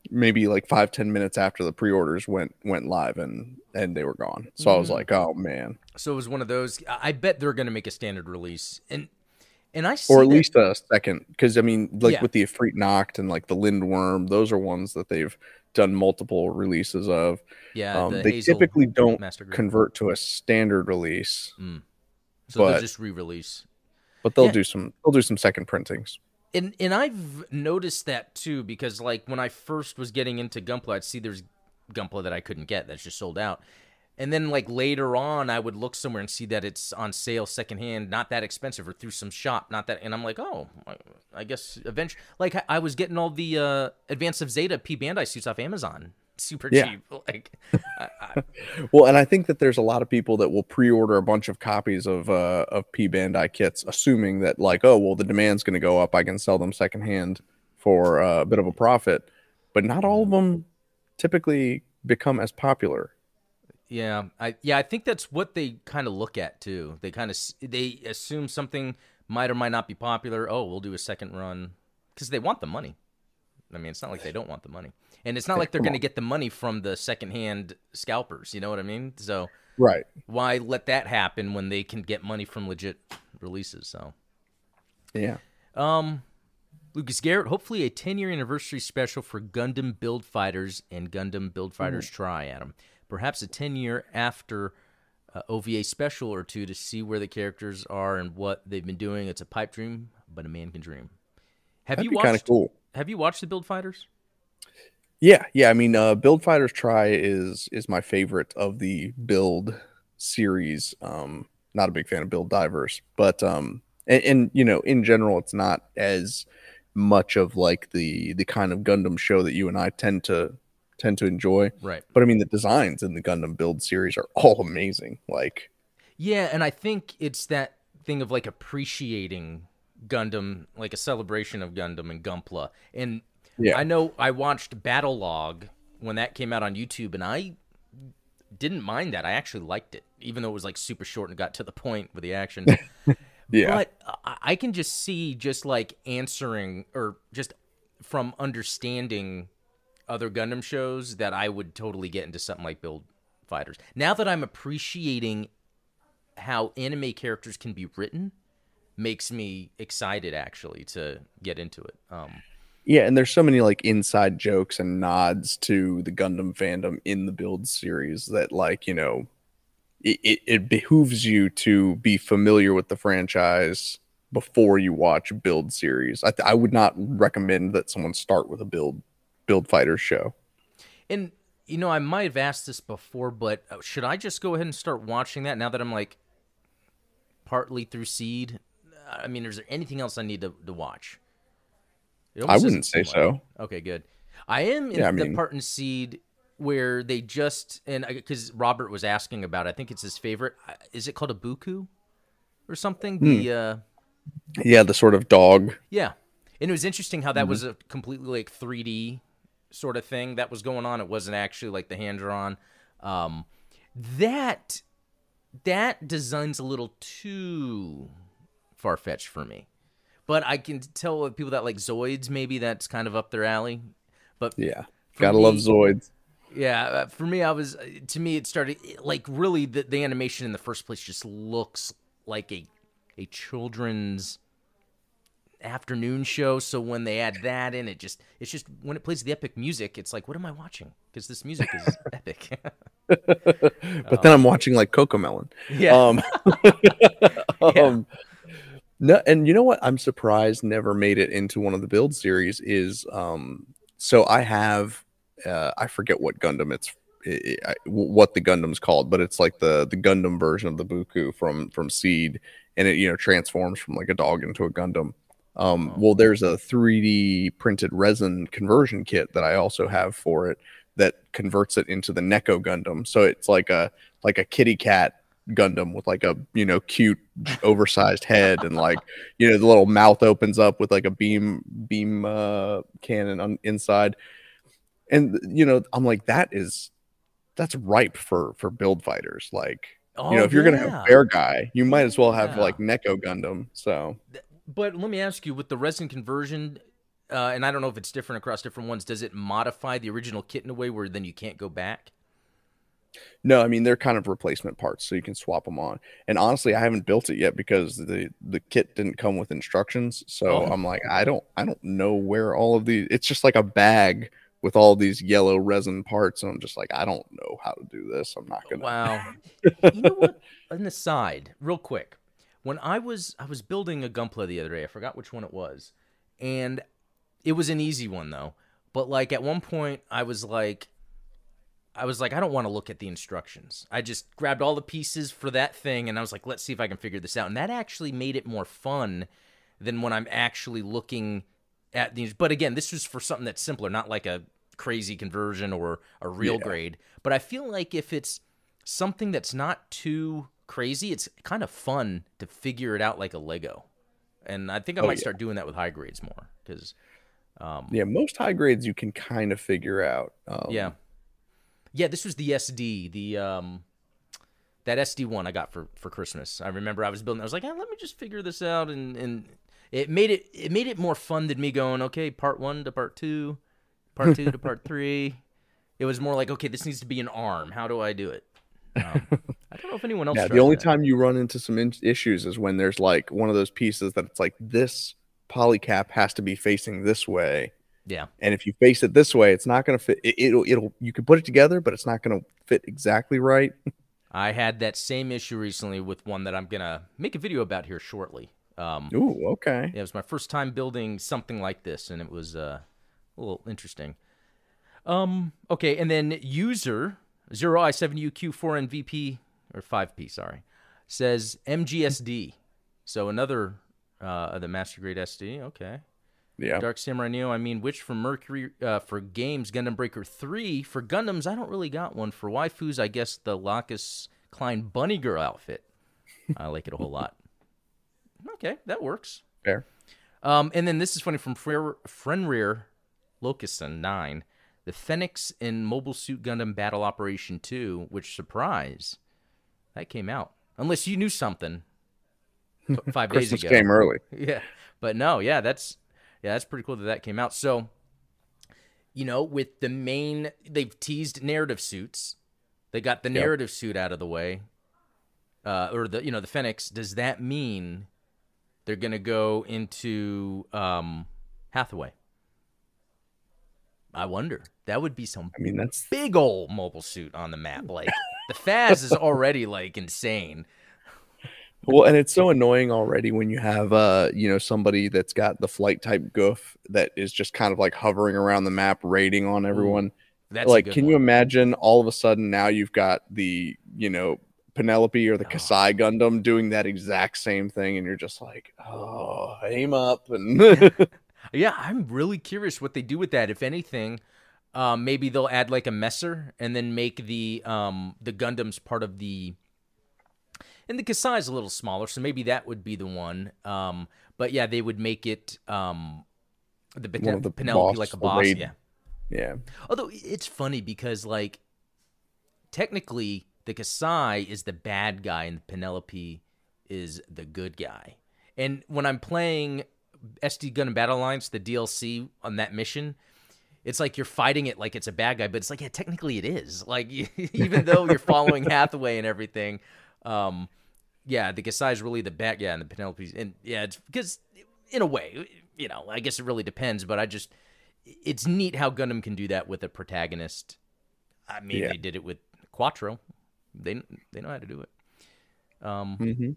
maybe like five ten minutes after the pre-orders went went live, and and they were gone. So I was Mm. like, oh man, so it was one of those. I bet they're going to make a standard release, and and I or at that- least a second, because I mean, like Yeah. with the Efreet Nacht and like the Lindworm, those are ones that they've done multiple releases of. yeah, Um, the they Hazel typically don't convert to a standard release, so they'll just re-release. but they'll Yeah. do some they'll do some second printings. And and I've noticed that too because like when I first was getting into Gunpla, I'd see there's Gunpla that I couldn't get that's just sold out. And then like later on, I would look somewhere and see that it's on sale secondhand, not that expensive, or through some shop, not that. And I'm like, oh, I- guess eventually, like I- I was getting all the uh, Advance of Zeta P Bandai suits off Amazon, super Yeah. cheap. Like, I, I, Well, and I think that there's a lot of people that will pre-order a bunch of copies of uh, of P Bandai kits, assuming that like, oh, well, the demand's going to go up. I can sell them secondhand for uh, a bit of a profit. But not all of them typically become as popular. Yeah, I yeah, I think that's what they kind of look at too. They kind of they assume something might or might not be popular. Oh, we'll do a second run because they want the money. I mean, it's not like they don't want the money, and it's not like they're going to get the money from the secondhand scalpers. You know what I mean? So Right. why let that happen when they can get money from legit releases? So, Yeah. um, Lucas Garrett, hopefully a 10 year anniversary special for Gundam Build Fighters and Gundam Build Fighters Try, Adam. Perhaps a 10 year after uh, OVA special or two to see where the characters are and what they've been doing. It's a pipe dream, but a man can dream. Have That'd you be kind of watched? cool. Have you watched the Build Fighters? Yeah, yeah. I mean, uh, Build Fighters Try is is my favorite of the Build series. Um, not a big fan of Build Divers, but um, and, and you know, in general, it's not as much of like the the kind of Gundam show that you and I tend to tend to enjoy. Right. But I mean, the designs in the Gundam Build series are all amazing. Like, Yeah, and I think it's that thing of like appreciating Gundam, like a celebration of Gundam and Gunpla. And yeah, I know I watched Battlogue when that came out on YouTube, and I didn't mind that. I actually liked it, even though it was like super short and got to the point with the action. yeah, But I- I can just see just like answering or just from understanding other Gundam shows that I would totally get into something like Build Fighters. Now that I'm appreciating how anime characters can be written, makes me excited actually to get into it. Um, yeah. And there's so many like inside jokes and nods to the Gundam fandom in the Build series that, like, you know, it, it, it behooves you to be familiar with the franchise before you watch build series. I, th- I would not recommend that someone start with a build build fighters show. And you know, I might have asked this before, but uh, should I just go ahead and start watching that now that I'm like partly through Seed? I mean, is there anything else I need to, to watch? I wouldn't say like- so. Okay, good. I am in Yeah, I the mean- part in Seed where they just and because Robert was asking about, it, I think it's his favorite. Uh, Is it called a BuCUE or something? Hmm. The uh, Yeah, the sort of dog. yeah, and it was interesting how that Mm-hmm. was a completely like 3D sort of thing that was going on. It wasn't actually like the hand drawn. Um, that that design's a little too far fetched for me. but I can tell with people that like Zoids, maybe that's kind of up their alley. But Yeah, gotta love Zoids. yeah, uh, for me, I was to me it started like really the, the animation in the first place just looks like a a children's afternoon show. So when they add that in, it just it's just when it plays the epic music, it's like what am I watching? Because this music is epic. But then I'm watching like Cocomelon. yeah, Um, um, no, and you know what? I'm surprised never made it into one of the build series. Is um, so I have uh, I forget what Gundam it's i i what the Gundam's called, but it's like the the Gundam version of the BuCUE from from Seed, and it you know transforms from like a dog into a Gundam. Um, Oh. well, there's a 3D printed resin conversion kit that I also have for it that converts it into the Neko Gundam. So it's like a like a kitty cat Gundam with like a you know cute oversized head and like you know the little mouth opens up with like a beam beam uh, cannon on inside, and you know I'm like that is that's ripe for for build fighters. Like oh, you know if you're gonna have Bear Guy, you might as well have Yeah. like Neko Gundam. So But let me ask you, with the resin conversion, uh, and I don't know if it's different across different ones. Does it modify the original kit in a way where then you can't go back? No, I mean they're kind of replacement parts, so you can swap them on. And honestly, I haven't built it yet because the the kit didn't come with instructions. So Oh. I'm like, I don't I don't know where all of these. It's just like a bag with all these yellow resin parts, and I'm just like, I don't know how to do this. I'm not gonna. Wow. you know what? An aside, real quick. When I was I was building a Gunpla the other day, I forgot which one it was, and it was an easy one though. But like at one point, I was like, I was like, I don't want to look at the instructions. I just grabbed all the pieces for that thing, and I was like, let's see if I can figure this out. And that actually made it more fun than when I'm actually looking at these. But again, this was for something that's simpler, not like a crazy conversion or a real Yeah. grade. But I feel like if it's something that's not too crazy, it's kind of fun to figure it out like a Lego. And I think I Oh, might yeah. start doing that with high grades more because, Um, Yeah, most high grades you can kind of figure out. Um, yeah, yeah. This was the SD, the um, that SD one I got for for Christmas. I remember I was building. I was like, ah, let me just figure this out, and and it made it it made it more fun than me going, okay, part one to part two, part two to part three. It was more like, okay, this needs to be an arm. How do I do it? Um, I don't know if anyone else. Yeah, the only that. time you run into some in- issues is when there's like one of those pieces that it's like this polycap has to be facing this way, Yeah. and if you face it this way, it's not going to fit. It, it'll it'll you can put it together, but it's not going to fit exactly right. I had that same issue recently with one that I'm gonna make a video about here shortly. Um, Ooh, okay. yeah, it was my first time building something like this, and it was uh, a little interesting. Um, okay, and then user zero i seven UQ four NVP or five P, sorry, says MGSD. So another uh, the Master Grade SD. Okay. Yeah. Dark Samurai Neo. I mean, which for Mercury uh, for games Gundam Breaker three for Gundams. I don't really got one for waifus. I guess the Lacus Klein Bunny Girl outfit. I like it a whole lot. Okay, that works. Fair. Um, and then this is funny from Fre- Frenrir Locuson nine, the Phenex in Mobile Suit Gundam Battle Operation two. Which surprise, that came out. Unless you knew something five days ago. came early. Yeah, but no, yeah, that's yeah, that's pretty cool that that came out. So, you know, with the main, they've teased narrative suits. They got the Yep. narrative suit out of the way, uh, or the you know the Phenex. Does that mean they're gonna go into um, Hathaway? I wonder. That would be some I mean, that's big old mobile suit on the map. Like the FAZZ is already like insane. well, and it's so annoying already when you have uh, you know, somebody that's got the flight type Gouf that is just kind of like hovering around the map, raiding on everyone. That's like, can you imagine all of a sudden now you've got the, you know, Penelope or the Oh. Xi Gundam doing that exact same thing, and you're just like, oh, aim up, and Yeah, I'm really curious what they do with that. If anything, um, maybe they'll add like a messer and then make the um, the Gundams part of the. And the Xi is a little smaller, so maybe that would be the one. Um, but yeah, they would make it um, the, of the Penelope boss, like a boss. Yeah. yeah, Although it's funny because like technically the Xi is the bad guy and the Penelope is the good guy. And when I'm playing SD Gundam Battle Alliance, the DLC on that mission, it's like you're fighting it like it's a bad guy, but it's like yeah, technically it is. Like even though you're following Hathaway and everything, um, yeah, the Xi is really the bad. Yeah, and the Penelope, and yeah, it's because in a way, you know, I guess it really depends. But I just, it's neat how Gundam can do that with a protagonist. I mean, Yeah. they did it with Quattro. They they know how to do it. Um, Mhm.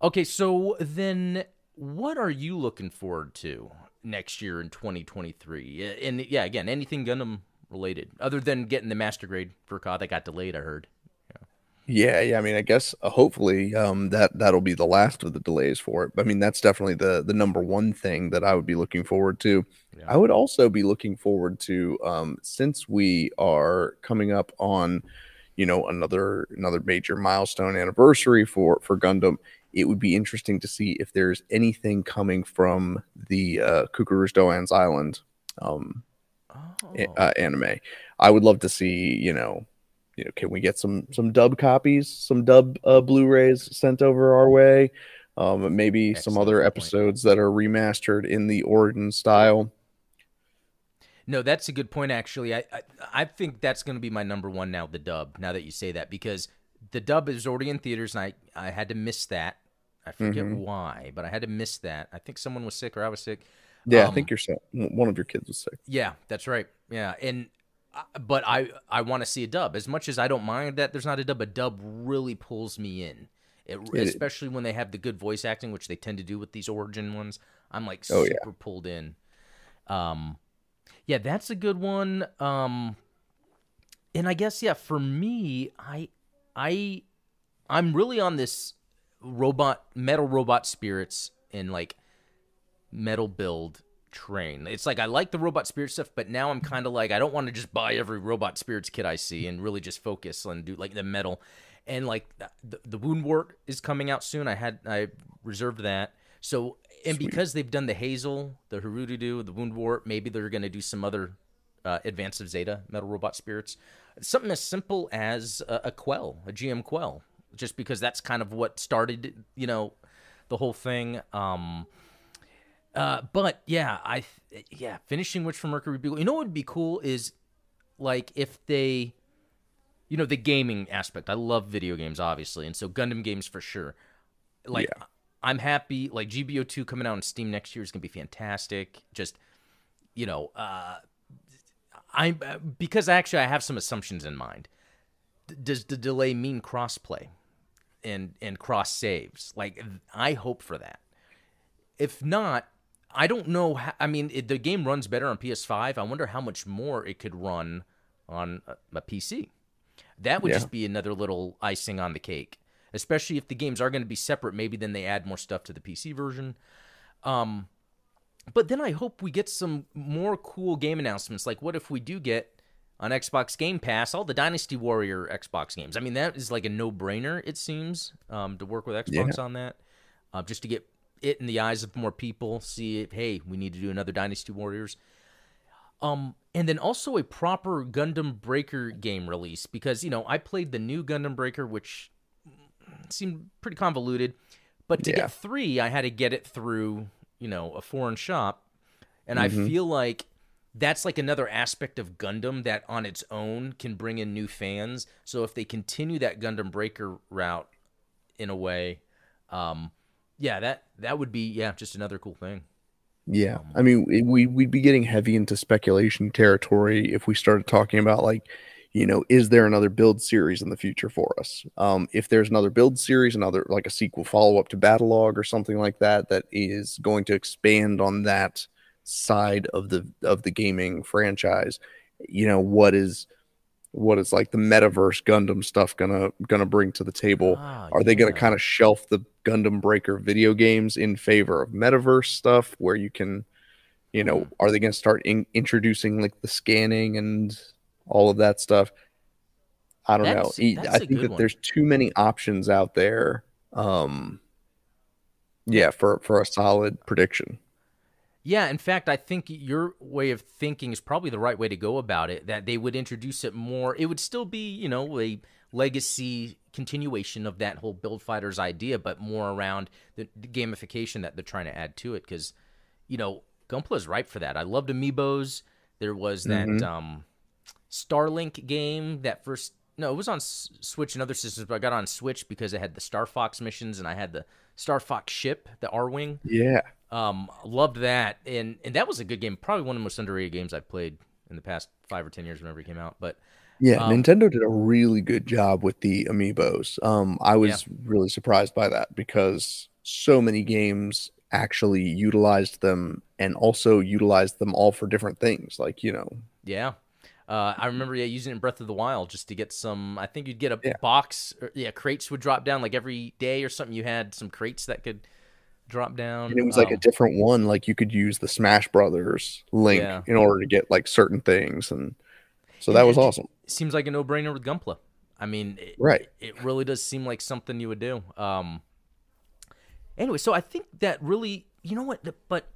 Okay, so then what are you looking forward to next year in 2023? Uh, And yeah, again, anything Gundam related other than getting the master grade for COD that got delayed, I heard. Yeah, yeah. I mean, I guess uh, hopefully um, that that'll be the last of the delays for it. I mean, that's definitely the the number one thing that I would be looking forward to. Yeah. I would also be looking forward to um, since we are coming up on, you know, another another major milestone anniversary for for Gundam. It would be interesting to see if there's anything coming from the uh, Cucuruz Doan's Island um, Oh. uh, anime. I would love to see, you know, you know, can we get some some dub copies, some dub uh, Blu-rays sent over our way? Um, maybe some Excellent other point. episodes that are remastered in the Origin style. No, that's a good point. Actually, I I, I think that's going to be my number one now. The dub. Now that you say that, because the dub is already in theaters, and I I had to miss that. I forget Mhm. why, but I had to miss that. I think someone was sick or I was sick. Yeah, I Um, think you're sick. one of your kids was sick. Yeah, that's right. Yeah, and uh, but I I want to see a dub as much as I don't mind that there's not a dub. A dub really pulls me in, it, It- especially when they have the good voice acting, which they tend to do with these origin ones. I'm like Oh, super yeah. pulled in. Um, yeah, that's a good one. Um, and I guess yeah, for me, I I I'm really on this robot metal robot spirits and like metal build train. It's like I like the robot spirit stuff, but now I'm kind of like I don't want to just buy every robot spirits kit I see and really just focus on do like the metal. And like the, the Woundwort is coming out soon. I had I reserved that. So and Sweet. because they've done the Hazel, the Hrududu, the Woundwort, maybe they're going to do some other uh, Advance of Zeta metal robot spirits. Something as simple as a, a Quel, a GM Quel, just because that's kind of what started, you know, the whole thing. Um, uh, but yeah, I yeah, finishing Witch from Mercury Bugle. You know what would be cool is like if they, you know, the gaming aspect. I love video games, obviously, and so Gundam games for sure. Like Yeah. I'm happy. Like GBO two coming out on Steam next year is gonna be fantastic. Just you know, uh, I because actually I have some assumptions in mind. D- does the delay mean crossplay and and cross saves? Like I hope for that. If not, I don't know. How, I mean, it, the game runs better on PS5. I wonder how much more it could run on a, a PC. That would Yeah. just be another little icing on the cake, especially if the games are going to be separate. Maybe then they add more stuff to the PC version. Um, but then I hope we get some more cool game announcements. Like, what if we do get on Xbox Game Pass all the Dynasty Warrior Xbox games? I mean, that is like a no-brainer. It seems um, to work with Xbox on that, uh, just to get it in the eyes of more people. See, it, hey, we need to do another Dynasty Warriors. Um, and then also a proper Gundam Breaker game release because you know I played the new Gundam Breaker, which seemed pretty convoluted. But to Yeah. get three, I had to get it through you know a foreign shop, and I feel like that's like another aspect of Gundam that on its own can bring in new fans. So if they continue that Gundam Breaker route in a way, um, yeah, that that would be yeah just another cool thing. Yeah, I mean, we- we we'd be getting heavy into speculation territory if we started talking about like, you know, is there another build series in the future for us? Um, if there's another build series, another like a sequel follow up to Battlogue or something like that, that is going to expand on that side of the of the gaming franchise, you know, what is what is like the metaverse Gundam stuff gonna gonna bring to the table? Ah, Are they gonna kind of shelf the Gundam Breaker video games in favor of metaverse stuff where you can, you know, Hmm. are they going to start in- introducing like the scanning and all of that stuff? I don't That's- know. That's I think that one. there's too many options out there. Um, yeah, for for a solid prediction. Yeah, in fact, I think your way of thinking is probably the right way to go about it. That they would introduce it more. It would still be, you know, a legacy continuation of that whole build fighters idea, but more around the, the gamification that they're trying to add to it. Because, you know, Gunpla is ripe for that. I loved Amiibos. There was that Mhm. um, Starlink game that first. No, it was on Switch and other systems, but I got on Switch because it had the Star Fox missions and I had the Star Fox ship, the Arwing. Yeah. Um, loved that, and and that was a good game. Probably one of the most underrated games I've played in the past five or ten years whenever it came out. But Yeah, Um, Nintendo did a really good job with the amiibos. Um, I was really surprised by that because so many games actually utilized them and also utilized them all for different things. Like, you know, yeah, uh, I remember yeah using it in Breath of the Wild just to get some. I think you'd get a Yeah. box. Or, yeah, crates would drop down like every day or something. You had some crates that could drop down. and it was like a Um, different one. Like you could use the Smash Brothers link Yeah. in order to get like certain things. And so that it was ju- awesome. seems like a no brainer with Gunpla. I mean, it, Right. It really does seem like something you would do. Um. Anyway, so I think that really, you know what, but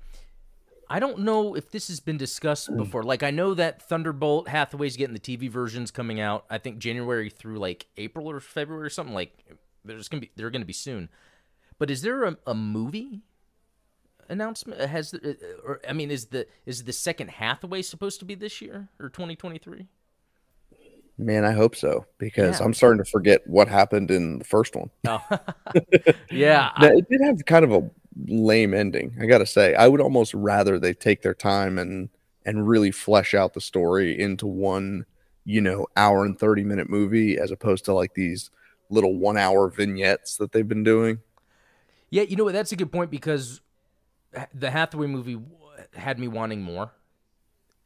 I don't know if this has been discussed hmm. before. Like, I know that Thunderbolt Hathaway's getting the TV versions coming out. I think January through like April or February or something. Like, there's gonna be they're gonna be soon. But is there a, a movie announcement? Uh, has uh, uh, or I mean, is the is the second Hathaway supposed to be this year or 2023? Man, I hope so because Yeah. I'm starting to forget what happened in the first one. Oh, yeah. Now, it did have kind of a lame ending, I gotta say. I would almost rather they take their time and and really flesh out the story into one, you know, hour and 30 minute movie as opposed to like these little one hour vignettes that they've been doing. Yeah, you know what? That's a good point because the Hathaway movie had me wanting more.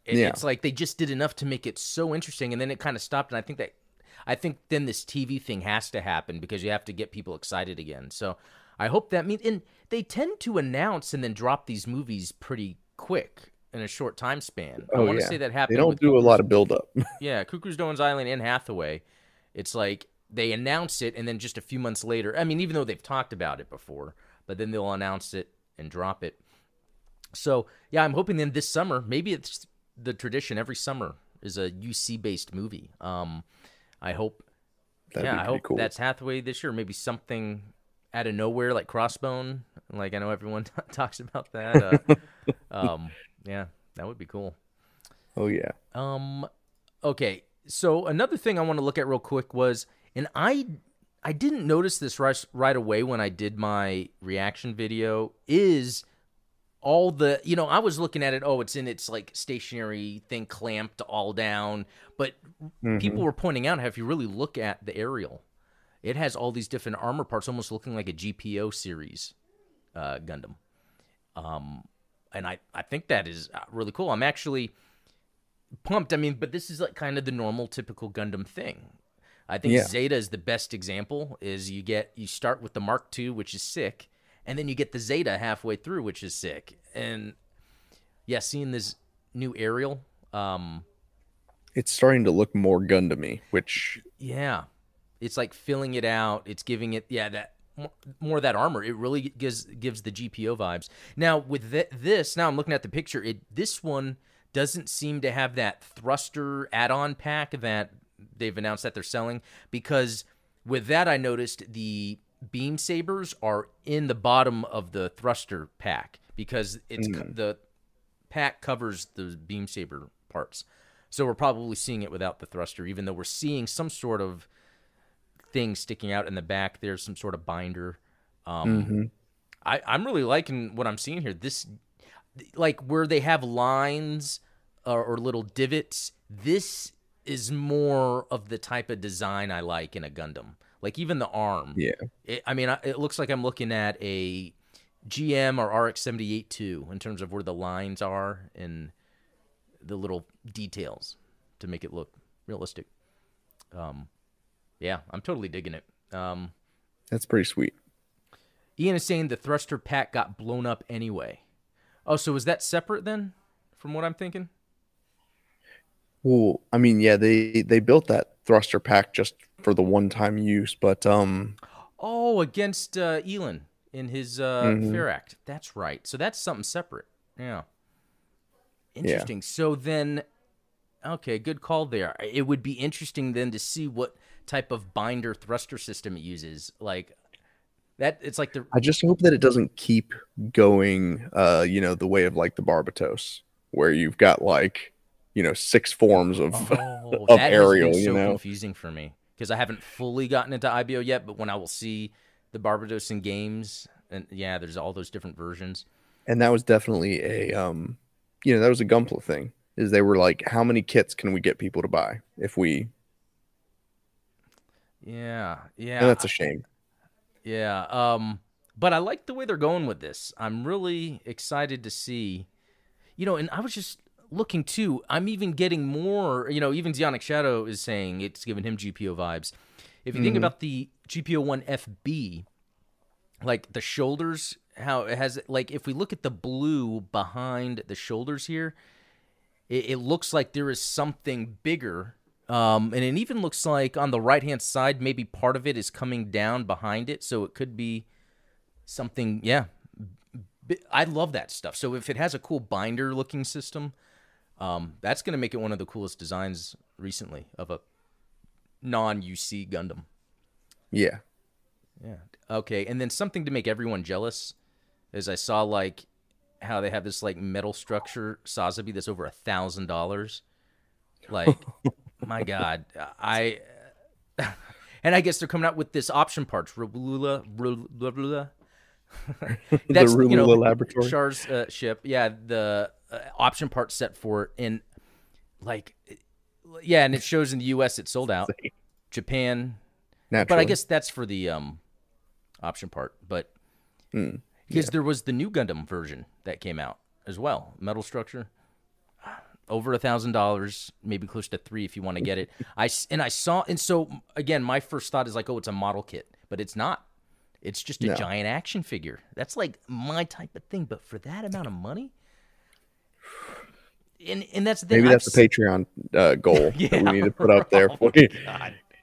It- Yeah. It's like they just did enough to make it so interesting, and then it kind of stopped. And I think that, I think then this TV thing has to happen because you have to get people excited again. So I hope that means, and they tend to announce and then drop these movies pretty quick in a short time span. I Oh, want to yeah. say that happened. They don't do a lot of build up. yeah, Cucuruz Doan's Island and Hathaway. It's like they announce it, and then just a few months later, I mean, even though they've talked about it before, but then they'll announce it and drop it. So yeah, I'm hoping then this summer, maybe it's the tradition every summer is a UC based movie. Um, I hope. That'd yeah, be I hope cool. that's Hathaway this year. Maybe something out of nowhere like Crossbone. Like I know everyone talks about that. Uh, um, yeah, that would be cool. Oh yeah. Um, okay. So another thing I want to look at real quick was, and I, I didn't notice this right right away when I did my reaction video. Is all the you know I was looking at it. Oh, it's in its like stationary thing clamped all down, but Mhm. people were pointing out how if you really look at the aerial, it has all these different armor parts, almost looking like a GPO series uh, Gundam. Um, and I I think that is uh, really cool. I'm actually pumped. I mean, but this is like kind of the normal, typical Gundam thing. I think Yeah. Zeta is the best example. Is you get you start with the Mark II, which is sick, and then you get the Zeta halfway through, which is sick. And yeah, seeing this new aerial, um, It's starting to look more Gundamy, which yeah, it's like filling it out. It's giving it yeah that more, of that armor. It really gives gives the GPO vibes. Now with th- this, now I'm looking at the picture. It this one doesn't seem to have that thruster add-on pack that they've announced that they're selling because with that I noticed the beam sabers are in the bottom of the thruster pack because it's co- mm. the pack covers the beam saber parts. So we're probably seeing it without the thruster, even though we're seeing some sort of thing sticking out in the back. There's some sort of binder. Um, Mhm. I, I'm really liking what I'm seeing here. This, like where they have lines or, or little divots. This is more of the type of design I like in a Gundam. Like even the arm. yeah. It, I mean, it looks like I'm looking at a GM or RX 78 2 in terms of where the lines are and the little details to make it look realistic. Um, yeah, I'm totally digging it. Um, That's pretty sweet. Ian is saying the thruster pack got blown up anyway. Oh, so is that separate then, from what I'm thinking? Well, I mean, yeah, they they built that thruster pack just for the one time use, but um Oh, against uh, Elan in his uh, Mhm. Pharact. That's right. So that's something separate. Yeah. Interesting. So then, okay, good call there. It would be interesting then to see what type of binder thruster system it uses. Like, That it's like the I just hope that it doesn't keep going, uh, you know, the way of like the Barbatos, where you've got like, you know, six forms of oh, of aerial, you so know. confusing for me because I haven't fully gotten into IBO yet. But when I will see the Barbatos in games, and yeah, there's all those different versions. And that was definitely a um, you know, that was a Gunpla thing. Is they were like, how many kits can we get people to buy if we? Yeah, yeah, And that's a shame. Yeah. Um, but I like the way they're going with this. I'm really excited to see. You know, and I was just looking too. I'm even getting more. You know, even Zionic Shadow is saying it's giving him GPO vibes. If you think Mhm. about the GPO one FB, like the shoulders, how it has like if we look at the blue behind the shoulders here, it, it looks like there is something bigger. Um, and it even looks like on the right hand side, maybe part of it is coming down behind it. So it could be something, yeah. I love that stuff. So if it has a cool binder looking system, um, that's going to make it one of the coolest designs recently of a non UC Gundam. Yeah. Yeah. Okay. And then something to make everyone jealous is I saw like how they have this like metal structure Sazabi that's over a thousand dollars. Like, my God, I. And I guess they're coming out with this option parts, Rulula, Rulula. That's the you know Laboratory. Char's uh, ship. Yeah, the uh, option part set for it, and like, yeah, and it shows in the U.S. it sold out. Japan, Naturally. but I guess that's for the um option part. But Mm, because there was the new Gundam version that came out as well, metal structure, over a thousand dollars, maybe close to three if you want to get it. I and I saw and so again, my first thought is like, oh, it's a model kit, but it's not. It's just a No. giant action figure. That's like my type of thing, but for that amount of money. And, and that's the thing. Maybe I've that's the Patreon uh, goal that we need to put up there. oh For you.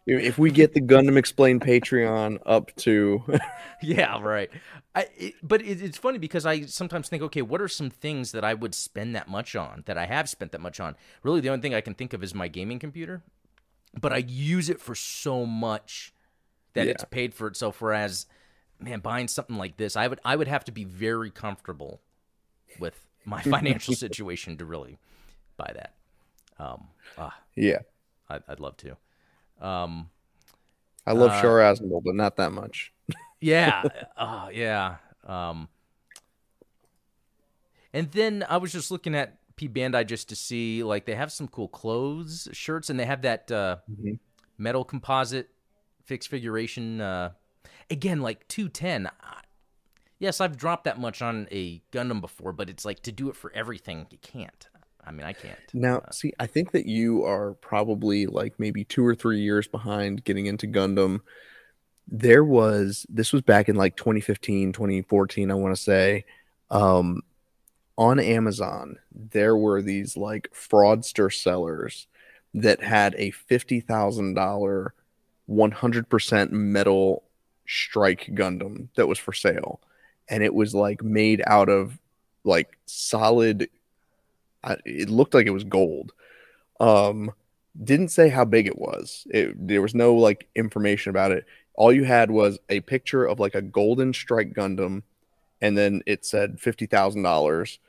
If we get the Gundam Explained Patreon up to, yeah, right. I, it, but it, it's funny because I sometimes think, okay, what are some things that I would spend that much on that I have spent that much on? Really, the only thing I can think of is my gaming computer, but I use it for so much that Yeah. it's paid for itself. Whereas, man, buying something like this, I would I would have to be very comfortable with my financial situation to really buy that. Um, ah, yeah, I, I'd love to. Um, I love Uh, Char Aznable, but not that much. Yeah. uh, yeah. Um, and then I was just looking at P Bandai just to see, like, they have some cool clothes, shirts, and they have that uh, Mhm. metal composite fixed figuration. Uh, again, like 210. Yes, I've dropped that much on a Gundam before, but it's like to do it for everything, you can't. I mean, I can't. Now, see, I think that you are probably like maybe two or three years behind getting into Gundam. There was, this was back in like 2015, 2014, I want to say. Um, on Amazon, there were these like fraudster sellers that had a $50,000 100% metal strike Gundam that was for sale. And it was like made out of like solid I, it looked like it was gold. Um, didn't say how big it was. It, there was no like information about it. All you had was a picture of like a golden strike Gundam, and then it said fifty thousand dollars,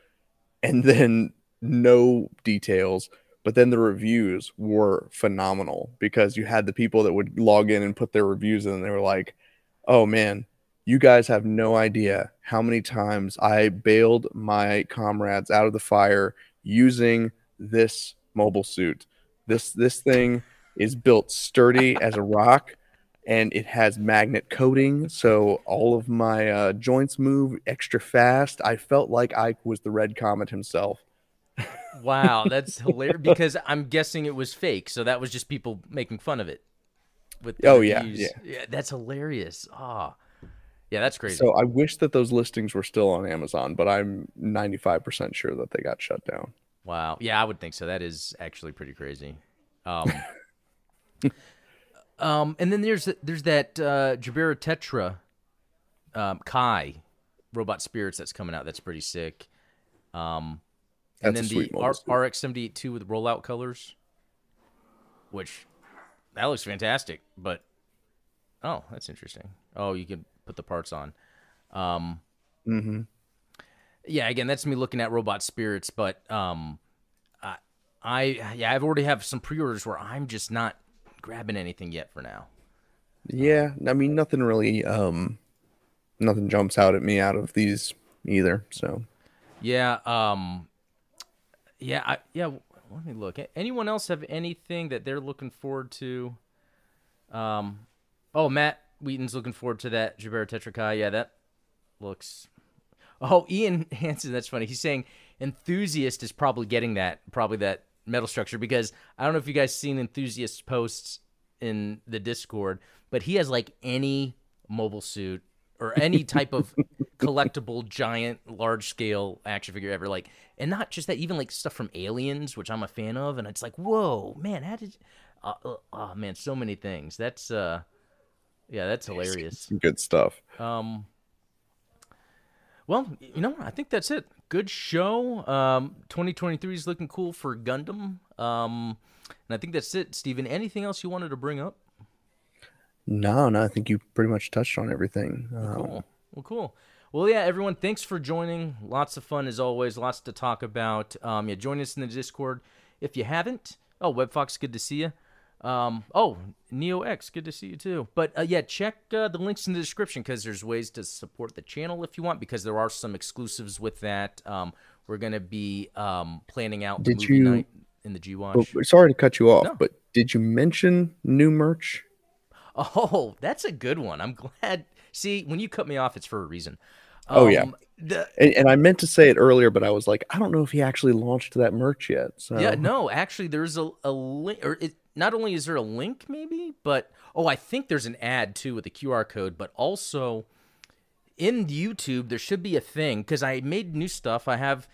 and then no details. But then the reviews were phenomenal because you had the people that would log in and put their reviews in, and they were like, "Oh man, you guys have no idea how many times I bailed my comrades out of the fire using this mobile suit. This this thing is built sturdy as a rock and it has magnet coating so all of my uh, joints move extra fast. I felt like I was the red comet himself. Wow, that's hilarious because I'm guessing it was fake, so that was just people making fun of it. With Oh, yeah, reviews. yeah, that's hilarious. Ah, yeah, that's crazy. So I wish that those listings were still on Amazon, but I'm 95% sure that they got shut down. wow, yeah, I would think so. That is actually pretty crazy. Um, um, and then there's there's that uh, Gerbera Tetra um, Kai robot spirits that's coming out. That's pretty sick. Um, and That's then the R- suit. RX seventy eight with rollout colors, which that looks fantastic. But oh, that's interesting. Oh, you can put the parts on. Um, Mm-hmm. yeah, again, that's me looking at Robot Spirits, but um, I, I yeah, I've already have some pre-orders where I'm just not grabbing anything yet for now. Yeah, I mean nothing really um nothing jumps out at me out of these either. So Yeah, um, yeah, I, yeah. Let me look. Anyone else have anything that they're looking forward to? Um, oh, Matt Wheaton's looking forward to that Gerbera Tetrakai. Yeah, that looks. Oh, Ian Hansen, that's funny. He's saying enthusiast is probably getting that, probably that metal structure because I don't know if you guys seen enthusiast posts in the Discord, but he has like any mobile suit or any type of collectible giant large scale action figure ever like and not just that even like stuff from aliens which i'm a fan of and it's like whoa man how did uh, uh, oh man so many things that's uh yeah that's hilarious some good stuff. um well you know i think that's it good show um 2023 is looking cool for gundam um and i think that's it steven anything else you wanted to bring up No, no, I think you pretty much touched on everything. Um, Cool. Well, cool. Well, yeah, everyone, thanks for joining. Lots of fun as always. Lots to talk about. Um, yeah, join us in the Discord if you haven't. Oh, WebFox, good to see you. Um, oh, Neo X, good to see you too. But uh, yeah, check uh, the links in the description because there's ways to support the channel if you want. Because there are some exclusives with that. Um, we're gonna be um, planning out the Did movie you- night in the G Watch. Oh, sorry to cut you off, No. but did you mention new merch? Oh, that's a good one. I'm glad. See, when you cut me off, it's for a reason. Oh, yeah. Um, The, And, and I meant to say it earlier, but I was like, I don't know if he actually launched that merch yet. So Yeah, no, actually, there's a, a link, or it, not only is there a link, maybe, but oh, I think there's an ad too with a QR code, but also in YouTube, there should be a thing because I made new stuff. I have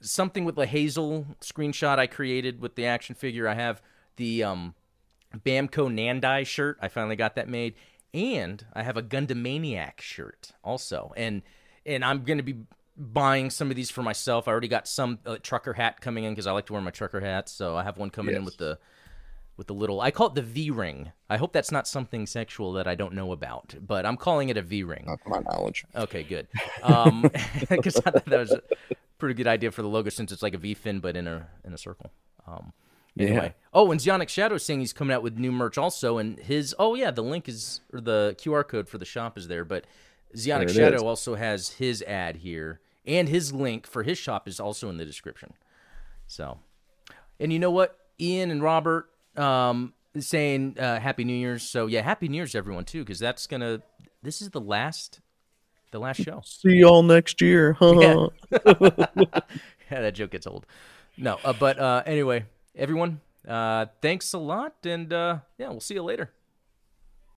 something with the Hazel screenshot I created with the action figure. I have the um, Bamco Nandai shirt. I finally got that made, and I have a Gundamaniac shirt also. And and I'm gonna be buying some of these for myself. I already got some uh, trucker hat coming in because I like to wear my trucker hats. So I have one coming in with the with the little. I call it the V ring. I hope that's not something sexual that I don't know about, but I'm calling it a V ring. not my knowledge. Okay, good. Um, because I thought that was a pretty good idea for the logo since it's like a V fin but in a in a circle. Um, anyway. Oh, and Zionic Shadow is saying he's coming out with new merch also, and his oh yeah, the link is or the QR code for the shop is there, but Zionic There Shadow is. also has his ad here, and his link for his shop is also in the description. So, and you know what, Ian and Robert um, saying uh, Happy New Year's. So yeah, Happy New Year's everyone too, because that's gonna. This is the last, the last show. See y'all next year. huh? Yeah. yeah, that joke gets old. No, uh, but uh, anyway, everyone, uh, thanks a lot, and uh, yeah, we'll see you later.